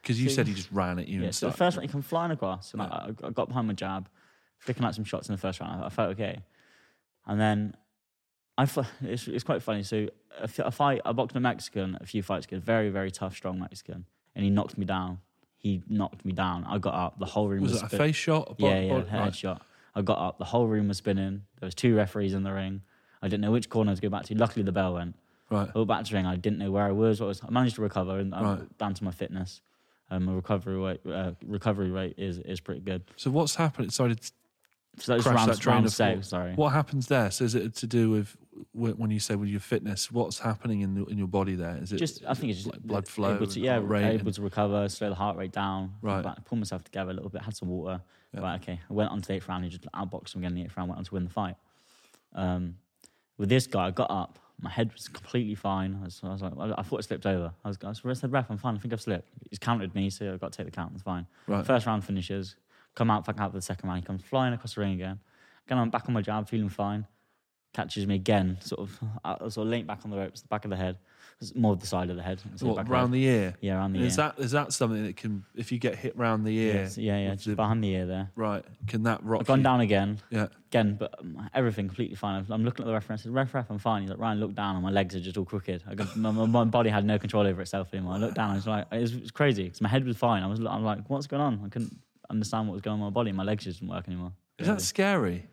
Because you said he just ran at you yeah, and so the first round he come flying across, and I, I I got behind my jab, flicking out some shots in the first round. I, I felt okay, and then I it's, it's quite funny. So a, f- a fight, I boxed a Mexican a few fights ago, very very tough, strong Mexican, and he knocked me down. He knocked me down. I got up. The whole room was, was it a spin- face shot? A bo- Yeah, yeah, bo- head right. shot. I got up. The whole room was spinning. There was two referees in the ring. I didn't know which corner to go back to. Luckily, the bell went. Right. I went back to the ring. I didn't know where I was. What was I managed to recover and I'm Right. down to my fitness. Um, my recovery rate, uh, recovery rate is is pretty good. So what's happened? Sorry, to- So that's Crash round, that train round of thought. Sorry. what happens there? So is it to do with when you say with your fitness? What's happening in the, in your body there? Is it Just I think it's just blood flow, Able to, yeah, able and- to recover, slow the heart rate down. Right. Back, pull myself together a little bit. Had some water. Yeah. Right. Okay. I went on to the eighth round. He just outboxed him again. in The eighth round went on to win the fight. Um, with this guy, I got up. My head was completely fine. I was, I was like, I, I thought it slipped over. I was, I was said, ref, I'm fine. I think I've slipped. He's counted me, so I've got to take the count. It's fine. Right. First round finishes. Come out, fucking out for the second round. He comes flying across the ring again. Again, I'm back on my jab, feeling fine. Catches me again, sort of, uh, sort of leant back on the ropes, the back of the head, more of the side of the head. What, back of round the the ear? yeah, around the is ear. that is that something that can if you get hit round the ear? Yes, yeah, yeah, just the- behind the ear there. right. Can that rock? I've gone you? down again, Yeah. again, but um, everything completely fine. I'm looking at the reference. I said, ref, ref, I'm fine. He's like, Ryan, look down, and my legs are just all crooked. I got, my, my- body had no control over itself anymore. I looked down, I was like, it was, it was crazy because my head was fine. I was, I'm like, what's going on? I couldn't understand what was going on in my body. My legs just didn't work anymore. Is that scary?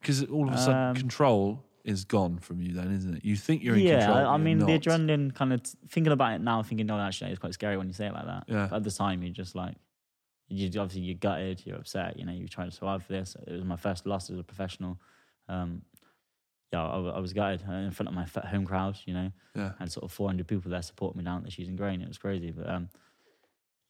Because all of a sudden Um, control is gone from you. Then isn't it? You think you're in yeah, control. I, I mean, the adrenaline kind of thinking about it now, thinking, no, actually, it's quite scary when you say it like that. Yeah. But at the time, you're just like, you obviously you're gutted, you're upset. You know, you're trying to survive for this. It was my first loss as a professional. Um, yeah, I, I was gutted uh, in front of my home crowd. You know, Yeah. had sort of 400 people there supporting me down at the Cheese and Grain. It was crazy, but um,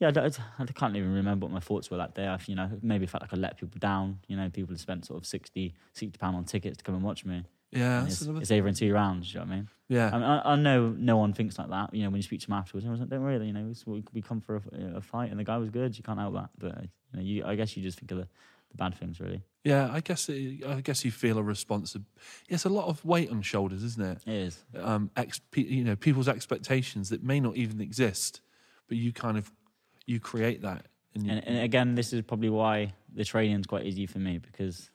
yeah, I, I can't even remember what my thoughts were that day. I, you know, maybe felt like I could let people down. You know, people had spent sort of 60 60 pound on tickets to come and watch me. Yeah. It's, another it's over in two rounds. You know what I mean? yeah. I, mean, I, I know no one thinks like that. You know, when you speak to them afterwards, I was like, "Don't worry, you know, we, we come for a, a fight, and the guy was good. You can't help that." But you know, you, I guess you just think of the, the bad things, really. Yeah, I guess it, I guess you feel a responsibility. It's a lot of weight on shoulders, isn't it? It is. Um, ex, you know, people's expectations that may not even exist, but you kind of you create that. And, you, And, and again, this is probably why the training's quite easy for me because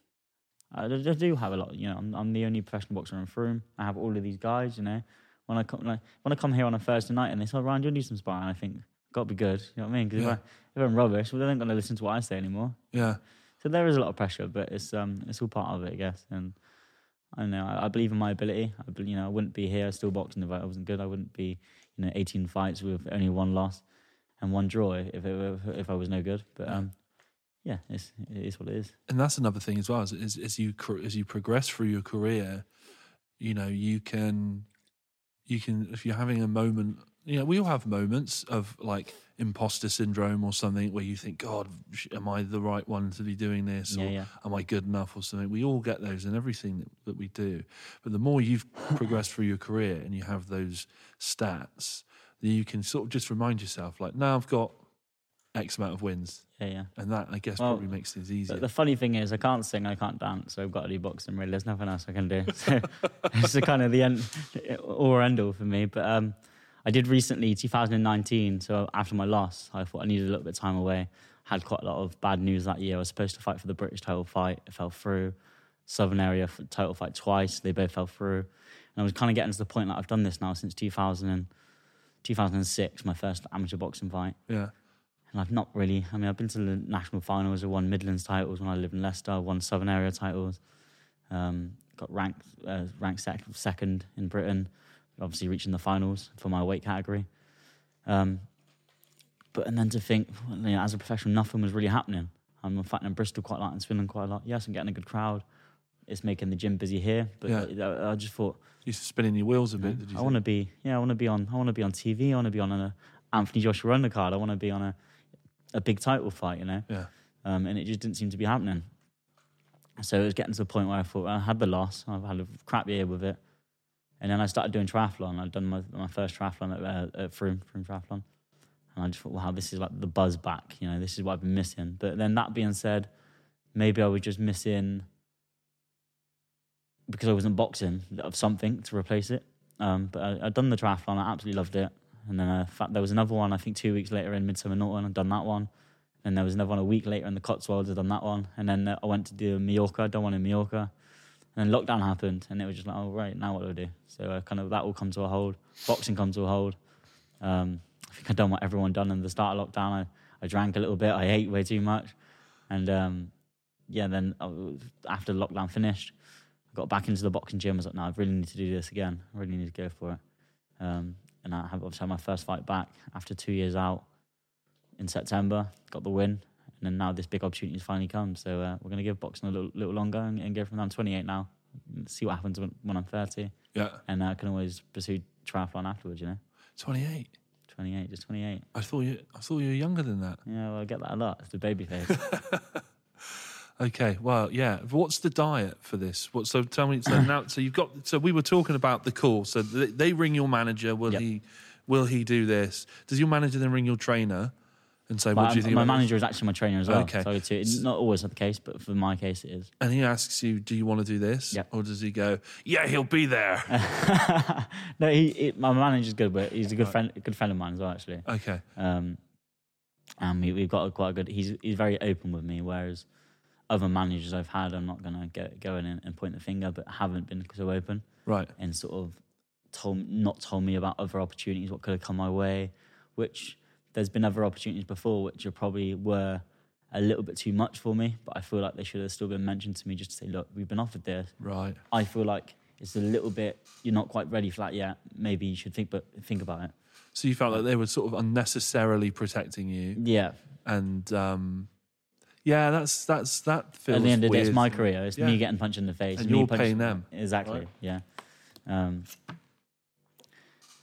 I, d- I do have a lot. You know, I'm, I'm the only professional boxer in Frome. I have all of these guys. You know, when I come like, when I come here on a Thursday night and they say, "Oh, "Ryan, do you need some sparring?" I think, "Got to be good." You know what I mean? Because Yeah. if, I, if I'm rubbish, well, they ain't going to listen to what I say anymore. yeah, So there is a lot of pressure, but it's um it's all part of it, I guess. And I don't know. I, I believe in my ability. I you know I wouldn't be here still boxing if I wasn't good. I wouldn't be you know 18 fights with only one loss and one draw if if, if I was no good. But um yeah, it's it is what it is. and that's another thing as well. Is, is as you as you progress through your career, you know, you can you can if you're having a moment. You know, we all have moments of like imposter syndrome or something where you think, God, am I the right one to be doing this? Yeah, or yeah. am I good enough or something? We all get those in everything that, that we do. But the more you've progressed through your career and you have those stats, then you can sort of just remind yourself, like, now I've got X amount of wins. Yeah, yeah. And that, I guess, Well, probably makes things easier. But the funny thing is, I can't sing, I can't dance, so I've got to do boxing. Really, there's nothing else I can do. So it's the kind of the end all or end all for me. But um, I did recently, 2019. So after my loss, I thought I needed a little bit of time away. Had quite a lot of bad news that year. I was supposed to fight for the British title fight. It fell through. Southern area title fight twice. They both fell through. And I was kind of getting to the point that I've done this now since 2000 and, 2006, my first amateur boxing fight. yeah. And I've not really. I mean, I've been to the national finals. I won Midlands titles when I lived in Leicester. I won Southern area titles. Um, got ranked uh, ranked sec- second in Britain. Obviously, reaching the finals for my weight category. Um, but and then to think, you know, as a professional, nothing was really happening. I'm fighting in Bristol quite a lot and Swindon quite a lot. Yes, I'm getting a good crowd. It's making the gym busy here, but Yeah. I, I just thought you're spinning your wheels a you bit, know, did you I want to be, yeah, I want to be on, I want to be on TV. I want to be on a Anthony Joshua undercard. I want to be on a, a big title fight, you know. Yeah. Um, and it just didn't seem to be happening. So it was getting to the point where I thought I had the loss. I've had a crap year with it, and then I started doing triathlon. I'd done my, my first triathlon at, uh, at Frome, Frome Triathlon, and I just thought, wow, this is like the buzz back. You know, this is what I've been missing. But then that being said, maybe I was just missing because I wasn't boxing of something to replace it. Um, but I, I'd done the triathlon, I absolutely loved it. And then in there was another one, I think two weeks later in Midsomer Norton, I'd done that one. And there was another one a week later in the Cotswolds, I'd done that one. And then uh, I went to do Mallorca, I'd done one in Mallorca. And then lockdown happened, and it was just like, oh, right, now what do I do? So uh, kind of that all come to a hold. Boxing come to a hold. Um, I think I'd done what everyone done in the start of lockdown. I, I drank a little bit, I ate way too much. And um, yeah, then uh, after lockdown finished, I got back into the boxing gym. I was like, no, I really need to do this again. I really need to go for it. Um, and I have obviously had my first fight back after two years out in September. Got the win, and then now this big opportunity has finally come. So uh, we're going to give boxing a little, little longer and, and go from there. I'm 28 now. See what happens when, when I'm 30, Yeah. and I can always pursue triathlon afterwards. You know, 28. 28, just 28. I thought you. I thought you were younger than that. Yeah, well, I get that a lot. It's the baby face. Okay. Well, yeah. What's the diet for this? What? So tell me. So now, so you've got. So we were talking about the call. So they, they ring your manager. Will Yep. he? Will he do this? Does your manager then ring your trainer and say, "What my do you think?" my about this?" manager is actually my trainer as well. Okay. So it's, it's not always the case, but for my case, it is. And he asks you, "Do you want to do this?" Yep. Or does he go, "Yeah, he'll be there." no, he, he my manager's good, but he's a good friend, a good friend of mine as well, actually. okay. Um, and we, we've got a quite a good. He's he's very open with me, whereas other managers I've had, I'm not gonna go go in and, and point the finger, but haven't been so open Right. and sort of told not told me about other opportunities, what could have come my way, which there's been other opportunities before, which are probably were a little bit too much for me, but I feel like they should have still been mentioned to me just to say, look, we've been offered this. Right. I feel like it's a little bit you're not quite ready for that yet. Maybe you should think, but think about it. So you felt like they were sort of unnecessarily protecting you, Yeah. and um, yeah, that's that's that feels At the end of the day, it's my career. It's Yeah. me getting punched in the face. And me you're paying them, Exactly. right? Yeah. Um,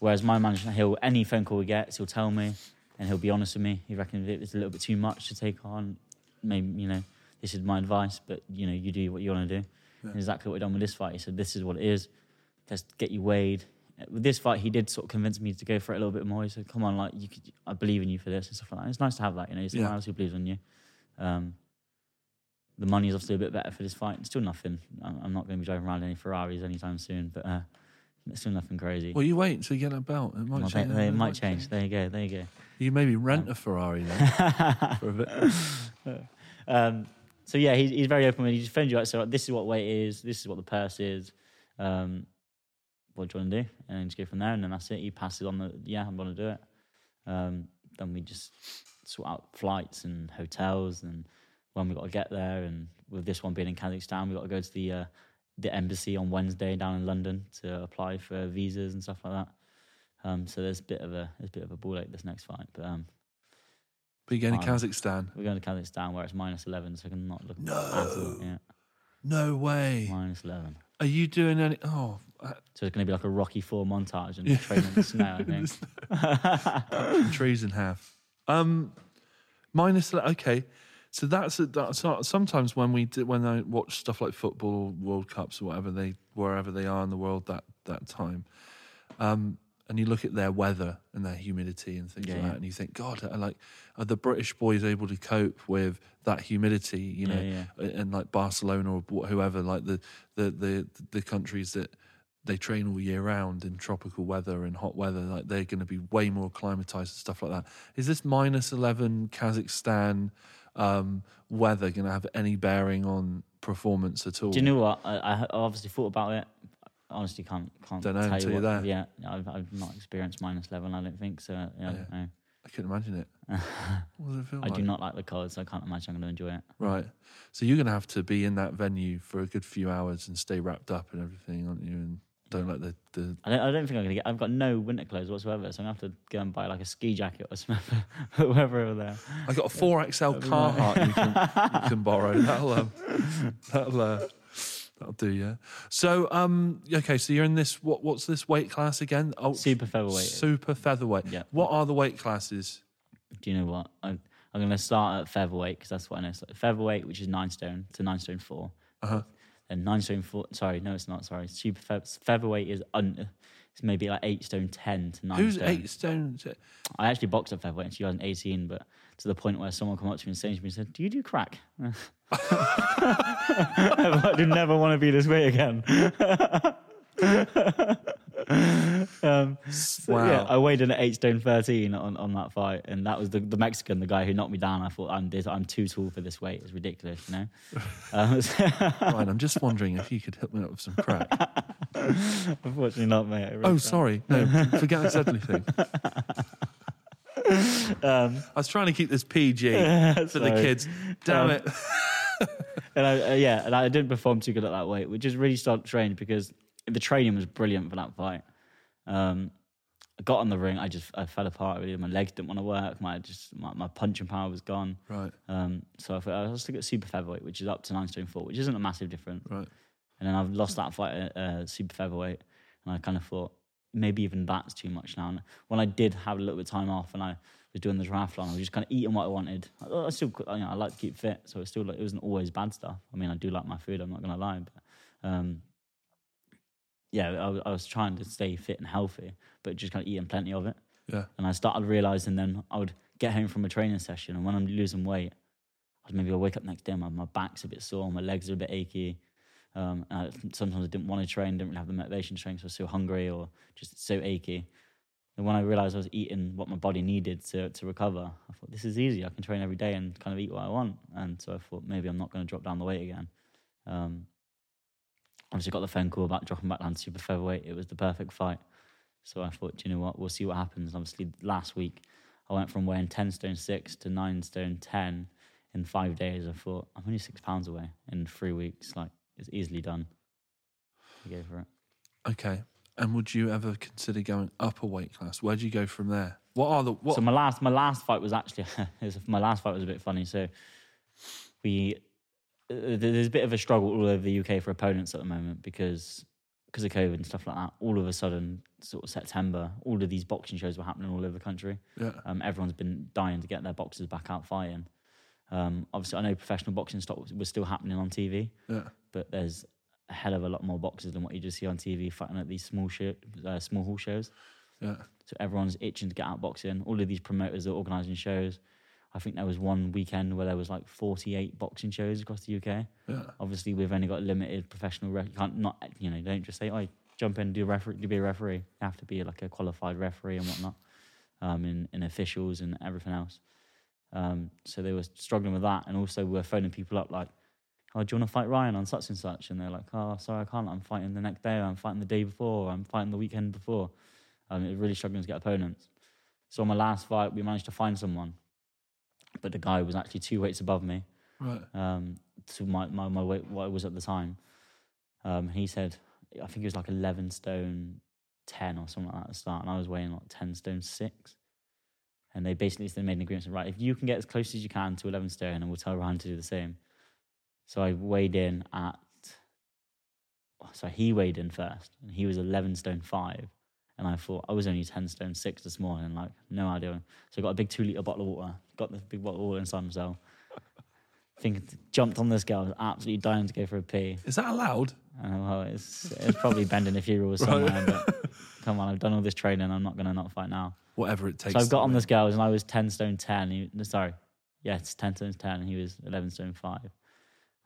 whereas my manager, he'll any phone call he gets, he'll tell me, and he'll be honest with me. He reckons it's a little bit too much to take on. Maybe you know, this is my advice, but you know, you do what you want to do. And exactly what we done with this fight. He said, "This is what it is. Let's get you weighed." With this fight, he did sort of convince me to go for it a little bit more. He said, "Come on, like you could, I believe in you for this and stuff like that." It's nice to have that, you know. Someone Yeah. else who believes in you. Um, the money is obviously a bit better for this fight. It's still nothing. I'm I'm not going to be driving around any Ferraris anytime soon, but uh, it's still nothing crazy. Well, you wait until you get that belt. It might Well, they, change. they might change. There you go. There you go. You maybe rent a Ferrari then for a bit. Um, so yeah, he's, he's very open. He just phoned you out. So like, this is what weight is. This is what the purse is. Um, what do you want to do? And then just go from there. And then that's it. He passes on the yeah, I'm going to do it. Um, then we just sort out flights and hotels and when we got to get there. And with this one being in Kazakhstan, we got to go to the uh, the embassy on Wednesday down in London to apply for visas and stuff like that. Um, so there's a bit of a there's a bit of a ball ache this next fight, but um, But you're going to Kazakhstan. we're going to Kazakhstan where it's minus eleven, so I can not look No. Yeah, No way. minus eleven. Are you doing any? Oh, uh, So it's going to be like a Rocky Four montage and training in the snow. I think. trees in half. Um, minus. Okay, so that's that's not, sometimes when we do, when I watch stuff like football, World Cups or whatever they wherever they are in the world that that time, um, and you look at their weather and their humidity and things Yeah, like yeah. that, and you think, God, are like are the British boys able to cope with that humidity? You know, Yeah, and like Barcelona or wh- whoever, like the the the the countries that they train all year round in tropical weather and hot weather, like they're going to be way more acclimatized and stuff like that. Is this minus eleven Kazakhstan um, weather going to have any bearing on performance at all? Do you know what? I, I obviously thought about it. I honestly can't can't Dunno tell until you you're what. there. Yeah, I've, I've not experienced minus eleven. I don't think so. Yeah, I don't know. I couldn't imagine it. what does it feel I like? do not like the cold, so I can't imagine I'm going to enjoy it. Right. So you're going to have to be in that venue for a good few hours and stay wrapped up and everything, aren't you? And don't let the, the I don't, I don't think I'm to get. I've got no winter clothes whatsoever, so I'm to have to go and buy like a ski jacket or something, whatever over there. I got a four XL Carhartt you can, you can borrow. That'll um, that'll uh, that'll do. Yeah. So um, okay. So you're in this. What what's this weight class again? Oh, Super featherweight. super featherweight. Yeah. What are the weight classes? Do you know what? I'm, I'm going to start at featherweight because that's what I know. So featherweight, which is nine stone to nine stone four. Uh huh. And nine stone four. Sorry, no, it's not. Sorry, super fe- featherweight is un, it's maybe like eight stone ten to nine. Who's stone. eight stone? I actually boxed at featherweight in 2018, but to the point where someone come up to me and say to me said, "Do you do crack?" I do never want to be this way again. um, so, Wow. Yeah, I weighed in at eight stone thirteen on, on that fight, and that was the, the Mexican, the guy who knocked me down. I thought I'm this, I'm too tall for this weight. It's ridiculous, you know. Um, Ryan, I'm just wondering if you could hook me up with some crack. unfortunately, not mate. Really Oh, can't. sorry. No, forget I said anything. Um, I was trying to keep this PG for the kids. Damn Um, it. and I, uh, yeah, and I didn't perform too good at that weight, which is really strange because the training was brilliant for that fight. Um, I got on the ring, I just I fell apart. Really, my legs didn't want to work. My just my, my punching power was gone. Right, Um, so I thought I was to get super featherweight, which is up to nine stone four, which isn't a massive difference. right. And then I've lost that fight at uh, super featherweight, and I kind of thought maybe even that's too much now. And when I did have a little bit of time off, and I was doing the triathlon, I was just kind of eating what I wanted. I, I still, you know, I like to keep fit, so it's still like it wasn't always bad stuff. I mean, I do like my food. I'm not gonna lie, but um, yeah, I, was- I was trying to stay fit and healthy, but just kind of eating plenty of it. Yeah. And I started realizing then I would get home from a training session, and when I'm losing weight, I'd maybe I'll wake up next day, my, my back's a bit sore, my legs are a bit achy. Um, and I, sometimes I didn't want to train, didn't really have the motivation to train, so I was so hungry or just so achy. And when I realized I was eating what my body needed to, to recover, I thought, this is easy. I can train every day and kind of eat what I want. And so I thought, maybe I'm not going to drop down the weight again. Um, obviously, got the phone call about dropping back down to super featherweight. It was the perfect fight. So I thought, do you know what? We'll see what happens. And obviously, last week, I went from weighing 10 stone 6 to 9 stone 10 in five days. I thought, I'm only six pounds away in three weeks. Like, it's easily done. I go for it. Okay. And would you ever consider going up a weight class? Where do you go from there? What are the what? So my last my last fight was actually my last fight was a bit funny. So we there's a bit of a struggle all over the UK for opponents at the moment because because of COVID and stuff like that. All of a sudden, sort of September, all of these boxing shows were happening all over the country. yeah, Um, everyone's been dying to get their boxers back out fighting. Um, obviously, I know professional boxing was, was still happening on TV, yeah, but there's a hell of a lot more boxers than what you just see on TV fighting at these small show, uh, small hall shows. yeah. So everyone's itching to get out boxing. All of these promoters are organising shows. I think there was one weekend where there was like 48 boxing shows across the UK. Yeah, Obviously, we've only got limited professional. Ref- you can't not you know don't just say oh jump in do referee do be a referee. You have to be like a qualified referee and whatnot, um, in in officials and everything else. Um, so they were struggling with that, and also we were phoning people up like, oh do you want to fight Ryan on such and such? And they're like, oh sorry I can't. I'm fighting the next day. Or I'm fighting the day before. Or I'm fighting the weekend before. Um, it was really struggling to get opponents. So on my last fight, we managed to find someone, but the guy was actually two weights above me right. um, to my, my, my weight, what it was at the time. Um, he said, I think it was like 11 stone 10 or something like that at the start, and I was weighing like 10 stone 6. And they basically they made an agreement, said, right, if you can get as close as you can to 11 stone, and we'll tell Ryan to do the same. So I weighed in at, so he weighed in first, and he was 11 stone 5. And I thought, I was only 10 stone 6 this morning, like, no idea. So I got a big two litre bottle of water, got the big bottle of water inside myself. Think jumped on this girl, was absolutely dying to go for a pee. Is that allowed? And well, it's it's probably bending a few rules somewhere, but come on, I've done all this training, I'm not gonna not fight now. Whatever it takes. So I've got on the scales, and I was ten stone ten. He, no, sorry, yeah, it's ten stone ten, and he was eleven stone five.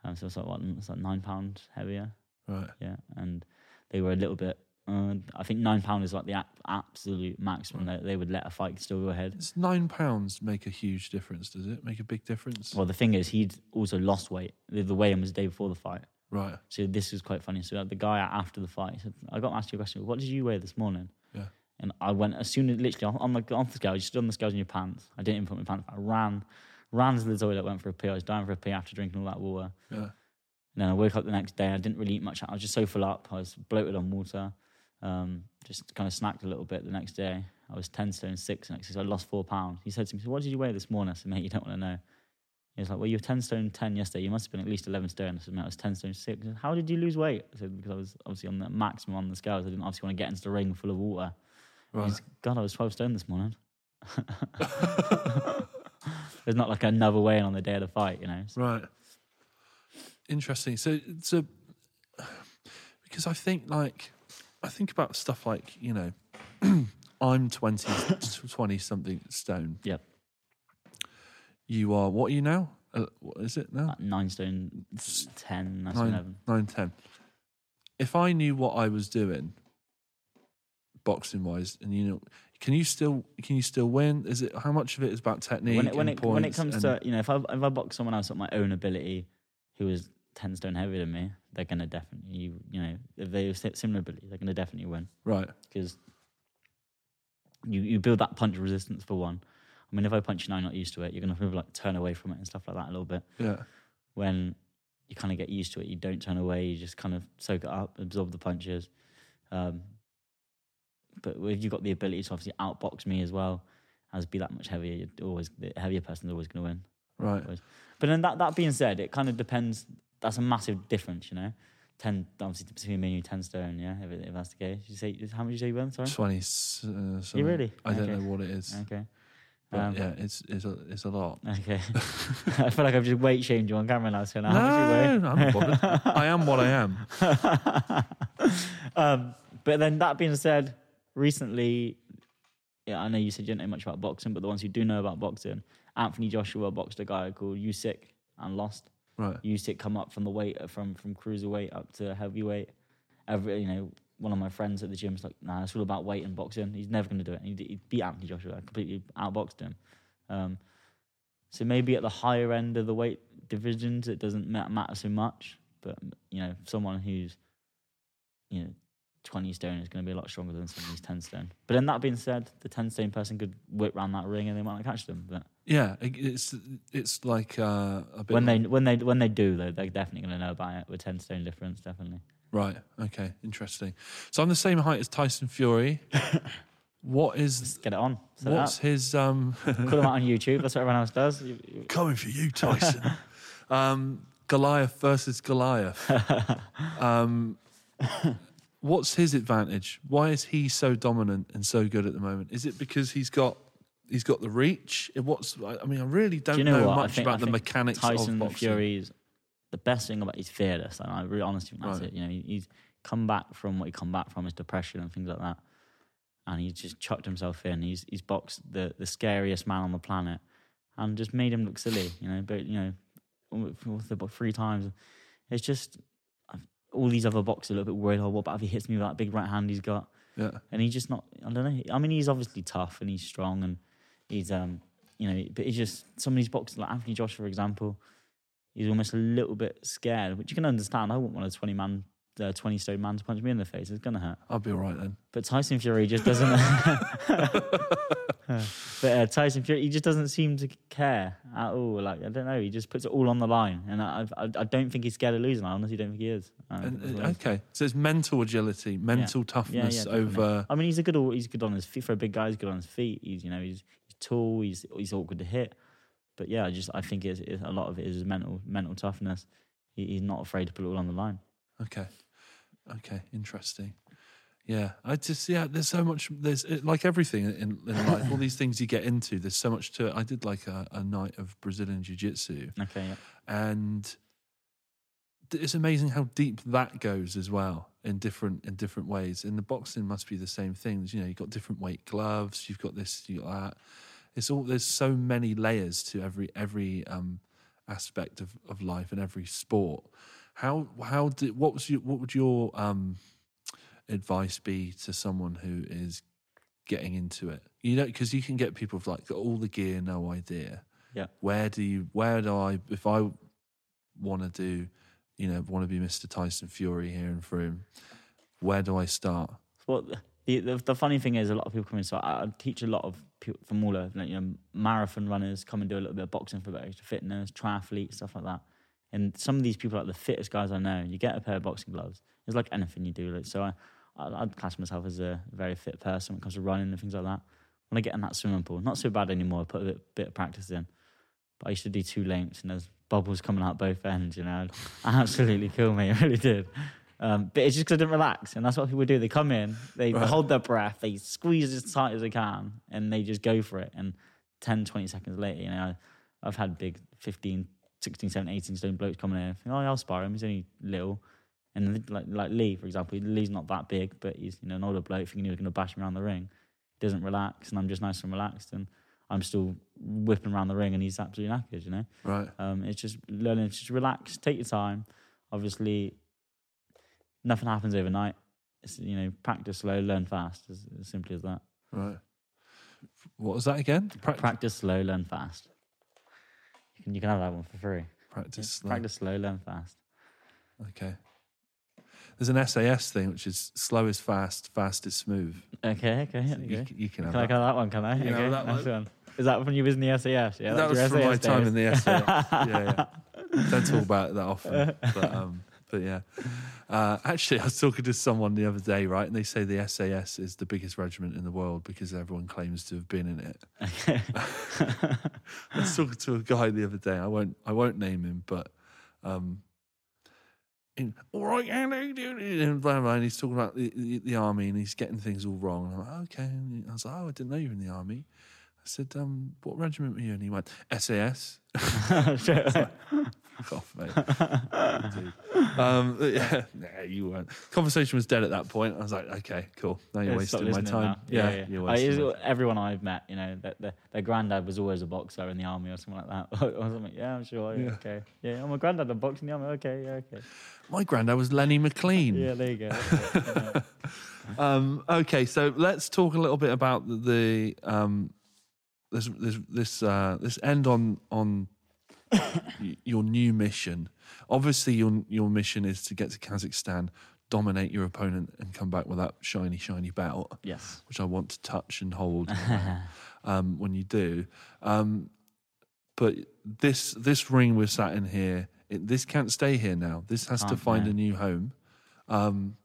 Um, so it's like what, it's like nine pounds heavier, Right. yeah. And they were a little bit. Uh, I think nine pound is like the a- absolute maximum that they would let a fight still go ahead. Does nine pounds make a huge difference? Does it make a big difference? Well, the thing is, he'd also lost weight. The, the weigh-in was the day before the fight. right. So this was quite funny. So the guy after the fight he said, "I got to ask you a question. What did you weigh this morning?" Yeah. And I went as soon as literally on the on the scale. You stood on the scales in your pants. I didn't even put my pants. I ran, ran to the toilet, went for a pee. I was dying for a pee after drinking all that water. Yeah. And then I woke up the next day. I didn't really eat much. I was just so full up. I was bloated on water. Um, just kind of snacked a little bit the next day. I was 10 stone six next day, so I lost four pounds. He said to me, so What did you weigh this morning? I said, Mate, you don't want to know. He was like, Well, you were 10 stone 10 yesterday. You must have been at least 11 stone. I said, Mate, I was 10 stone six. Said, How did you lose weight? I said, Because I was obviously on the maximum on the scales. I didn't obviously want to get into the ring full of water. Right. said, God, I was 12 stone this morning. There's not like another weigh in on the day of the fight, you know? So- Right. Interesting. So, so because I think like I think about stuff like you know, I'm 20, 20 something stone. Yeah. You are what are you now? Uh, what is it now? Like nine stone, ten, nine Nine, eleven. nine, ten. If I knew what I was doing, boxing wise, and you know, can you still can you still win? Is it how much of it is about technique? When it when it when it comes to you know, if I if I box someone else at my own ability, who is ten stone heavier than me, they're gonna definitely you know if they have similar ability, they're gonna definitely win right, because you you build that punch resistance for one. I mean, if I punch you now, you're not used to it, you're gonna like turn away from it and stuff like that a little bit. yeah, when you kind of get used to it, you don't turn away. You just kind of soak it up, absorb the punches. Um, but if you've got the ability to obviously outbox me as well, as be that much heavier, you're always the heavier person's always going to win. right, But then that that being said, it kind of depends. That's a massive difference, you know. Ten obviously between me and you, ten stone. Yeah, if, it- if that's the case, you say how much did you say you won? Sorry. twenty. Uh, something. really? I don't know what it is, Okay. Um, yeah, it's it's a it's a lot. Okay. I feel like I've just weight shamed you on camera now. So now how much you weigh? No, I'm not bothered. I am what I am. um, but then that being said, recently, yeah, I know you said you don't know much about boxing, but the ones who do know about boxing, Anthony Joshua boxed a guy called Usyk and lost. Right, Usyk come up from the weight from from cruiserweight up to heavyweight. Every you know, one of my friends at the gym's like, nah, it's all about weight and boxing. He's never going to do it. He, he beat Anthony Joshua, completely outboxed him. Um, so maybe at the higher end of the weight divisions, it doesn't matter so much. But you know, someone who's you know 20 stone is going to be a lot stronger than who's 10 stone. But then that being said, the 10 stone person could whip round that ring and they might not catch them. But yeah, it's it's like uh, a bit when like- they when they when they do though, they're definitely going to know about it with 10 stone difference. Definitely. Right. Okay. Interesting. So I'm the same height as Tyson Fury. what is get it on. Set what's up. his um Put them out on YouTube. That's what everyone else does. Coming for you, Tyson? um, Goliath versus Goliath. Um, what's his advantage? Why is he so dominant and so good at the moment? Is it because he's got he's got the reach? It- What's I mean, I really don't Do you know, know much think- about the mechanics Tyson of boxing. Fury's the best thing about he's fearless, and I really honestly think that's Right. it. You know, he, he's come back from what he come back from, his depression and things like that, and he's just chucked himself in. He's he's boxed the the scariest man on the planet, and just made him look silly. You know, but you know, three times, it's just all these other boxers are a little bit worried. Oh, what about if he hits me with that big right hand he's got? Yeah. and he's just not. I don't know. I mean, he's obviously tough and he's strong and he's um, you know, but he's just some of these boxers like Anthony Joshua, for example. He's almost a little bit scared, which you can understand. I wouldn't want a twenty man, uh, twenty stone man to punch me in the face. It's gonna hurt. I'll be all right then. But Tyson Fury just doesn't. but uh, Tyson Fury, he just doesn't seem to care at all. Like I don't know, he just puts it all on the line, and I, I, I don't think he's scared of losing. I honestly don't think he is. I And, uh, what it is. okay, so it's mental agility, mental toughness definitely. over. I mean, he's a good. He's good on his feet for a big guy. He's good on his feet. He's you know he's he's tall. He's he's awkward to hit. But yeah, I just I think it's, it's a lot of it is mental mental toughness. He, he's not afraid to put it all on the line. Okay, okay, interesting. Yeah, I just yeah. There's so much. There's like everything in, in life. all these things you get into. There's so much to it. I did like a, a night of Brazilian jiu jitsu, Okay, yeah. and it's amazing how deep that goes as well in different in different ways. In the boxing, must be the same things. You know, you've got different weight gloves. You've got this. You got that. It's all. There's so many layers to every every um, aspect of, of life and every sport. How how did what was your what would your um, advice be to someone who is getting into it? You know, because you can get people with like got all the gear, no idea. Yeah. Where do you? Where do I? If I want to do, you know, want to be Mr. Tyson Fury here in Frome, where do I start? Well, the, the the funny thing is, a lot of people come in. So I, I teach a lot of people from all over, like, you know, marathon runners come and do a little bit of boxing for a bit extra fitness, triathletes, stuff like that. And some of these people are like the fittest guys I know. You get a pair of boxing gloves. It's like anything you do. Like so, I, I I'd class myself as a very fit person when it comes to running and things like that. When I get in that swimming pool, not so bad anymore. I put a bit, bit of practice in, but I used to do two lengths and there's bubbles coming out both ends. You know, absolutely kill me. It really did. Um, but it's just because I didn't relax, and that's what people do. They come in, they Right. hold their breath, they squeeze as tight as they can, and they just go for it. And 10, 20 seconds later, you know, I, I've had big 15, 16, 17, 18 stone blokes coming in. I think, oh, I'll spar him. He's only little. And like like Lee, for example, Lee's not that big, but he's you know an older bloke thinking he's going to bash me around the ring. He doesn't relax, and I'm just nice and relaxed, and I'm still whipping around the ring, and he's absolutely knackered. You know, Right. um, it's just learning to just relax, take your time. Obviously, nothing happens overnight. It's, you know, practice slow, learn fast. As, as simply as that. Right. What was that again? Prac- Practice slow, learn fast. You can you can have that one for free. practice. slow. Practice slow, learn fast. Okay. There's an SAS thing which is slow is fast, fast is smooth. Okay, okay. So you you, you can Can have I that. have that one? Can I? You okay, that nice one. one. Is that when you was in the SAS? Yeah, that was from my SAS time days. in the SAS. yeah, yeah. Don't talk about it that often. But, um, but yeah. Uh, actually, I was talking to someone the other day, right? And they say the SAS is the biggest regiment in the world because everyone claims to have been in it. Okay. I was talking to a guy the other day. I won't. I won't name him, but um, in all right, it," and blah, blah, and he's talking about the, the, the army and he's getting things all wrong. And I'm like, okay. And I was like, oh, I didn't know you were in the army. I said, um, what regiment were you? in? And he went, SAS. off, mate. Um, yeah, nah, you weren't. Conversation was dead at that point. I was like, okay, cool. Now you're Yeah, wasting my time. Yeah, you're I- wasting. it's- my time. everyone I've met, you know, that their, their granddad was always a boxer in the army or something like that. or something. Yeah, I'm sure. Yeah, Yeah. Okay. Yeah, I'm a granddad. I'm in the army. Okay. Yeah. Okay. My granddad was Lenny McLean. Yeah. There you go. Um, okay, so let's talk a little bit about the, um, this this this uh, this end on on your new mission. Obviously, your your mission is to get to Kazakhstan, dominate your opponent, and come back with that shiny shiny belt, yes. which I want to touch and hold um, when you do. Um, but this this ring we're sat in here, it, this can't stay here now. This has to Can't, find no. a new home. Um,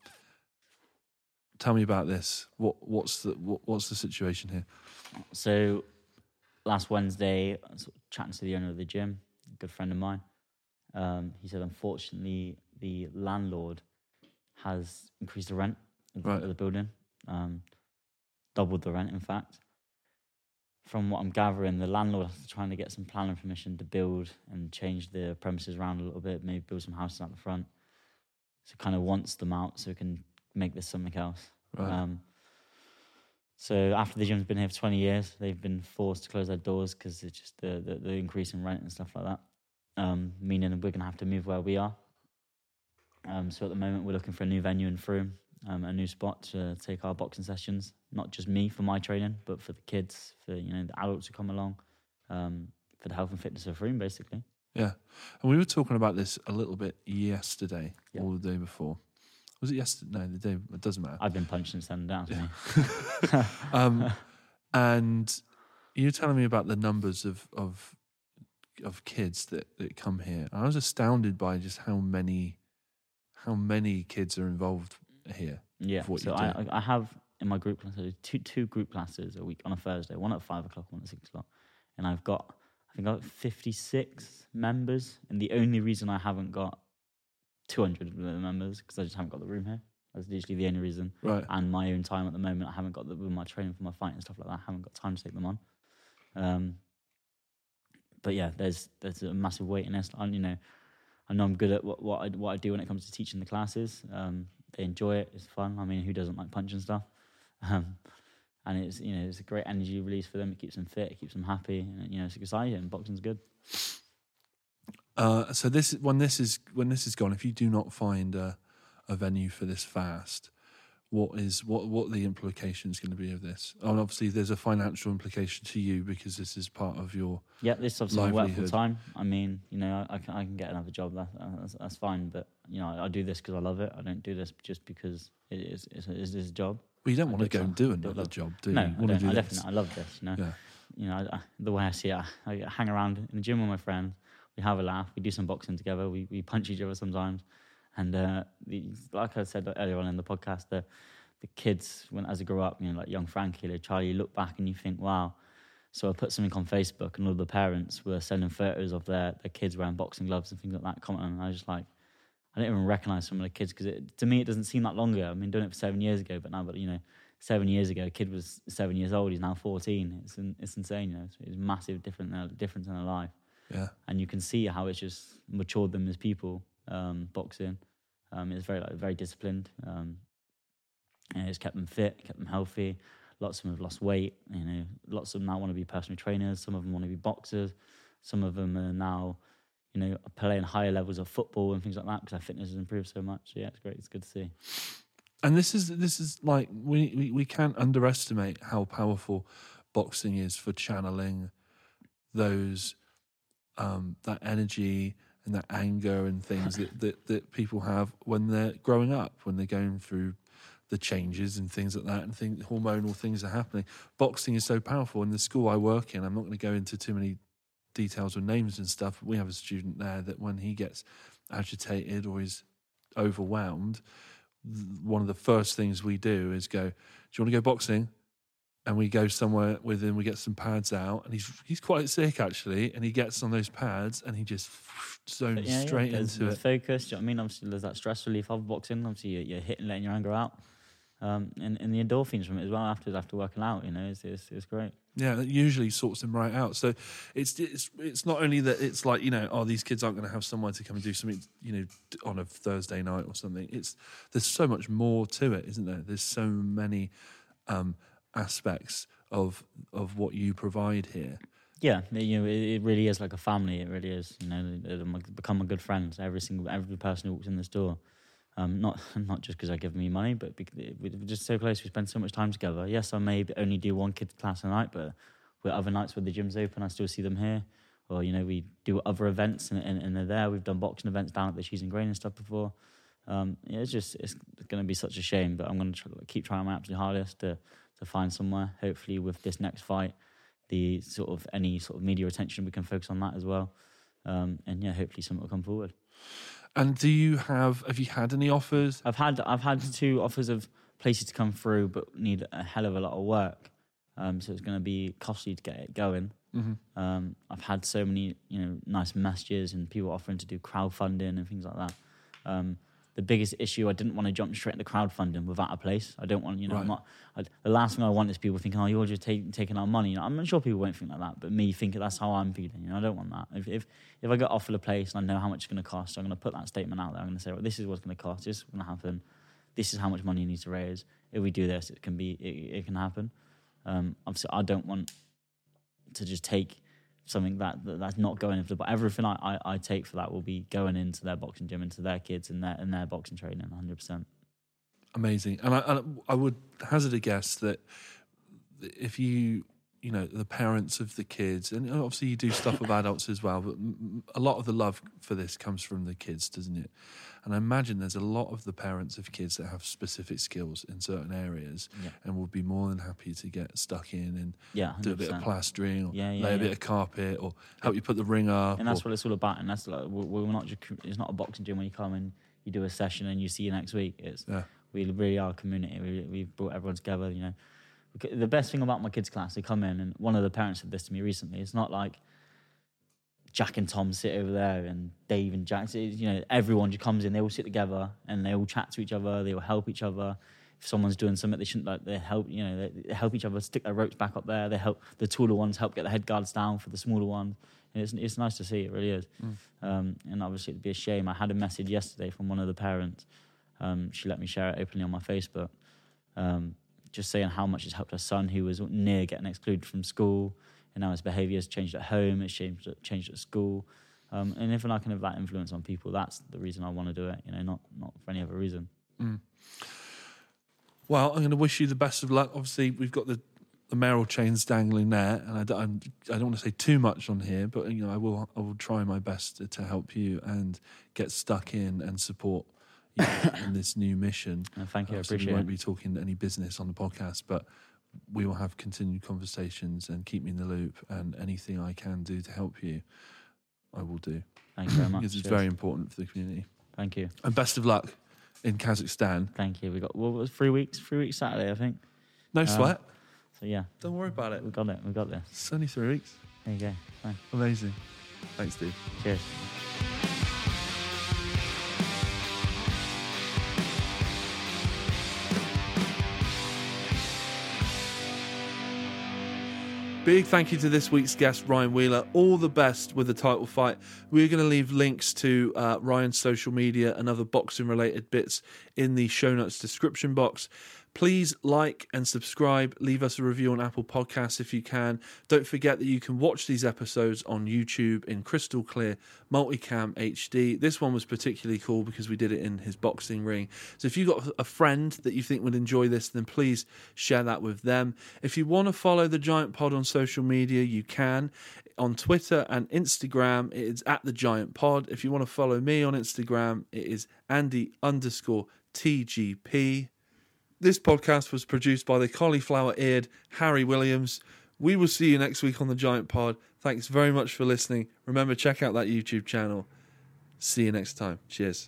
tell me about this. What what's the what, what's the situation here? So last Wednesday, I was chatting to the owner of the gym, good friend of mine. Um, he said, unfortunately, the landlord has increased the rent of, the- Right. of the building, um, doubled the rent, in fact. From what I'm gathering, the landlord is trying to get some planning permission to build and change the premises around a little bit, maybe build some houses out the front. So kind of wants them out so we can make this something else. Right. Um, so after the gym's been here for 20 years, they've been forced to close their doors because it's just the, the, the increase in rent and stuff like that. Um, meaning we're going to have to move where we are. Um, so at the moment, we're looking for a new venue in Frome, um, a new spot to take our boxing sessions. Not just me for my training, but for the kids, for you know the adults who come along, um, for the health and fitness of Frome, basically. Yeah, and we were talking about this a little bit yesterday Yeah. or the day before. Was it yesterday? No, the day. It doesn't matter. I've been punched since then, down me. um, and you were telling me about the numbers of of of kids that, that come here. I was astounded by just how many how many kids are involved here. Yeah. so I. I have in my group class I do two two group classes a week on a Thursday, one at five o'clock, one at six o'clock, and I've got I think I've got fifty six members, and the only reason I haven't got two hundred members because I just haven't got the room here. That's literally the only reason. Right. And my own time at the moment, I haven't got the with my training for my fight and stuff like that. I haven't got time to take them on. Um, but yeah, there's there's a massive waiting list. And you know, I know I'm good at what what I, what I do when it comes to teaching the classes. Um, they enjoy it. It's fun. I mean, who doesn't like punching stuff? Um, and it's you know it's a great energy release for them. It keeps them fit. It keeps them happy. And, you know, it's exciting. Boxing's good. Uh, so this when this is when this is gone, if you do not find a, a venue for this fast, what is what what the implications going to be of this? Oh, and obviously there's a financial implication to you because this is part of your Yeah, this is obviously work full time. I mean, you know, I, I can I can get another job. That, that's, that's fine. But you know, I, I do this because I love it. I don't do this just because it is it's, it's, a job. well, you don't want to go and do another job, do you? no, you I, do I definitely I love this. You know, Yeah. you know, I, the way I see it, I, I hang around in the gym with my friends. We have a laugh. We do some boxing together. We we punch each other sometimes, and uh, the, like I said earlier on in the podcast, the the kids when as they grow up, you know, like young Frankie, like Charlie, you look back and you think, wow. So I put something on Facebook, and all the parents were sending photos of their, their kids wearing boxing gloves and things like that. Commenting, and I was just like, I didn't even recognize some of the kids because to me it doesn't seem that long ago. I mean, doing it for seven years ago, but now, but you know, seven years ago, a kid was seven years old. He's now fourteen. It's it's insane. You know, it's, it's massive different difference in their life, Yeah. and you can see how it's just matured them as people. Um, boxing, Um, it's very like very disciplined. Um, and it's kept them fit, kept them healthy. Lots of them have lost weight. You know, lots of them now want to be personal trainers. Some of them want to be boxers. Some of them are now, you know, playing higher levels of football and things like that because their fitness has improved so much. So yeah, it's great. It's good to see. And this is this is like we, we, we can't underestimate how powerful boxing is for channeling those um, that energy and that anger and things that, that, that people have when they're growing up, when they're going through the changes and things like that, and hormonal things are happening. Boxing is so powerful. In the school I work in, I'm not going to go into too many details or names and stuff. But we have a student there that when he gets agitated or is overwhelmed, one of the first things we do is go, "Do you want to go boxing?" And we go somewhere with him. We get some pads out, and he's he's quite sick actually. And he gets on those pads, and he just zones Yeah, yeah, straight there's, into it. focus. Do you know what I mean? Obviously, there's that stress relief of boxing. Obviously, you're, you're hitting, letting your anger out, um, and, and the endorphins from it as well after after working out. You know, it's it's, it's great. Yeah, it usually sorts them right out. So it's it's it's not only that it's like you know, oh, these kids aren't going to have somewhere to come and do something, you know, on a Thursday night or something. It's there's so much more to it, isn't there? There's so many um, aspects of of what you provide here. Yeah, you know, it, it really is like a family. It really is. You know, they- they've become my good friends. Every single every person who walks in this door. Um, not not just because I give me money, but because we're just so close. We spend so much time together. Yes, I may only do one kid's class a night, but with other nights where the gym's open, I still see them here. Or you know, we do other events and, and, and they're there. We've done boxing events down at the Cheese and Grain and stuff before. Um, yeah, it's just it's going to be such a shame, but I'm going to try, keep trying my absolute hardest to to find somewhere. Hopefully, with this next fight, the sort of any sort of media attention we can focus on that as well. Um, and yeah, hopefully something will come forward. And do you have have you had any offers? I've had I've had two offers of places to come through, but need a hell of a lot of work. Um, so it's going to be costly to get it going. Mm-hmm. Um, I've had so many you know nice messages and people offering to do crowdfunding and things like that. Um, the biggest issue I didn't want to jump straight into crowdfunding without a place. I don't want you know Right. I'm not, I, the last thing I want is people thinking oh you're just take, taking our money. You know, I'm sure people won't think like that, but me thinking that's how I'm feeling. You know I don't want that. If if if I get offered a place and I know how much it's going to cost, I'm going to put that statement out there. I'm going to say well, this is what's going to cost. This is going to happen. This is how much money you need to raise. If we do this, it can be it, it can happen. Um, obviously, I don't want to just take something that, that that's not going into but everything I, I, I take for that will be going into their boxing gym into their kids and their and their boxing training 100 percent Amazing. And I, I would hazard a guess that if you, you know, the parents of the kids, and obviously you do stuff with adults as well, but a lot of the love for this comes from the kids, doesn't it? And I imagine there's a lot of the parents of kids that have specific skills in certain areas Yeah. and would be more than happy to get stuck in and yeah do a bit of plastering or Yeah, lay a bit of carpet or help you put the ring up. and that's or- what it's all about and that's like we're, not just it's not a boxing gym when you come and you do a session and you see you next week it's Yeah. we really are a community we, we've brought everyone together you know the best thing about my kids class they come in and one of the parents said this to me recently it's not like Jack and Tom sit over there and Dave and Jack sit- you know everyone just comes in they all sit together and they all chat to each other they all help each other. If someone's doing something they shouldn't like they help you know they, help each other stick their ropes back up there they help the taller ones help get the head guards down for the smaller ones. And it's, it's nice to see it really is. Um, and obviously it'd be a shame. I had a message yesterday from one of the parents. Um, she let me share it openly on my Facebook. Um, just saying how much it's helped her son who was near getting excluded from school and now his behaviour has changed at home it's changed at, changed at school. Um, and if I can have that influence on people that's the reason I want to do it you know not not for any other reason. Well, I'm going to wish you the best of luck. Obviously, we've got the, the mayoral chains dangling there, and I don't, I'm, I don't want to say too much on here, but you know, I will I will try my best to, to help you and get stuck in and support you in this new mission. thank you I Obviously, appreciate we won't it be talking any business on the podcast, but we will have continued conversations and keep me in the loop. And anything I can do to help you, I will do thank you very much because it's Cheers. very important for the community. thank you And best of luck in Kazakhstan. thank you we got what was three weeks three weeks Saturday I think No Um, sweat. so yeah Don't worry about it. we got it we got this It's only three weeks. there you go Fine. Amazing. Thanks, Steve. cheers Big thank you to this week's guest, Ryan Wheeler. All the best with the title fight. We're going to leave links to uh, Ryan's social media and other boxing related bits in the show notes description box. Please like and subscribe. Leave us a review on Apple Podcasts if you can. Don't forget that you can watch these episodes on YouTube in crystal clear multicam HD. This one was particularly cool because we did it in his boxing ring. So if you've got a friend that you think would enjoy this, then please share that with them. If you want to follow the Giant Pod on social media, you can on Twitter and Instagram. It is at the Giant Pod. If you want to follow me on Instagram, it is Andy underscore TGP. This podcast was produced by the cauliflower eared Harry Williams. We will see you next week on the Giant Pod. Thanks very much for listening. Remember, check out that YouTube channel. See you next time. Cheers.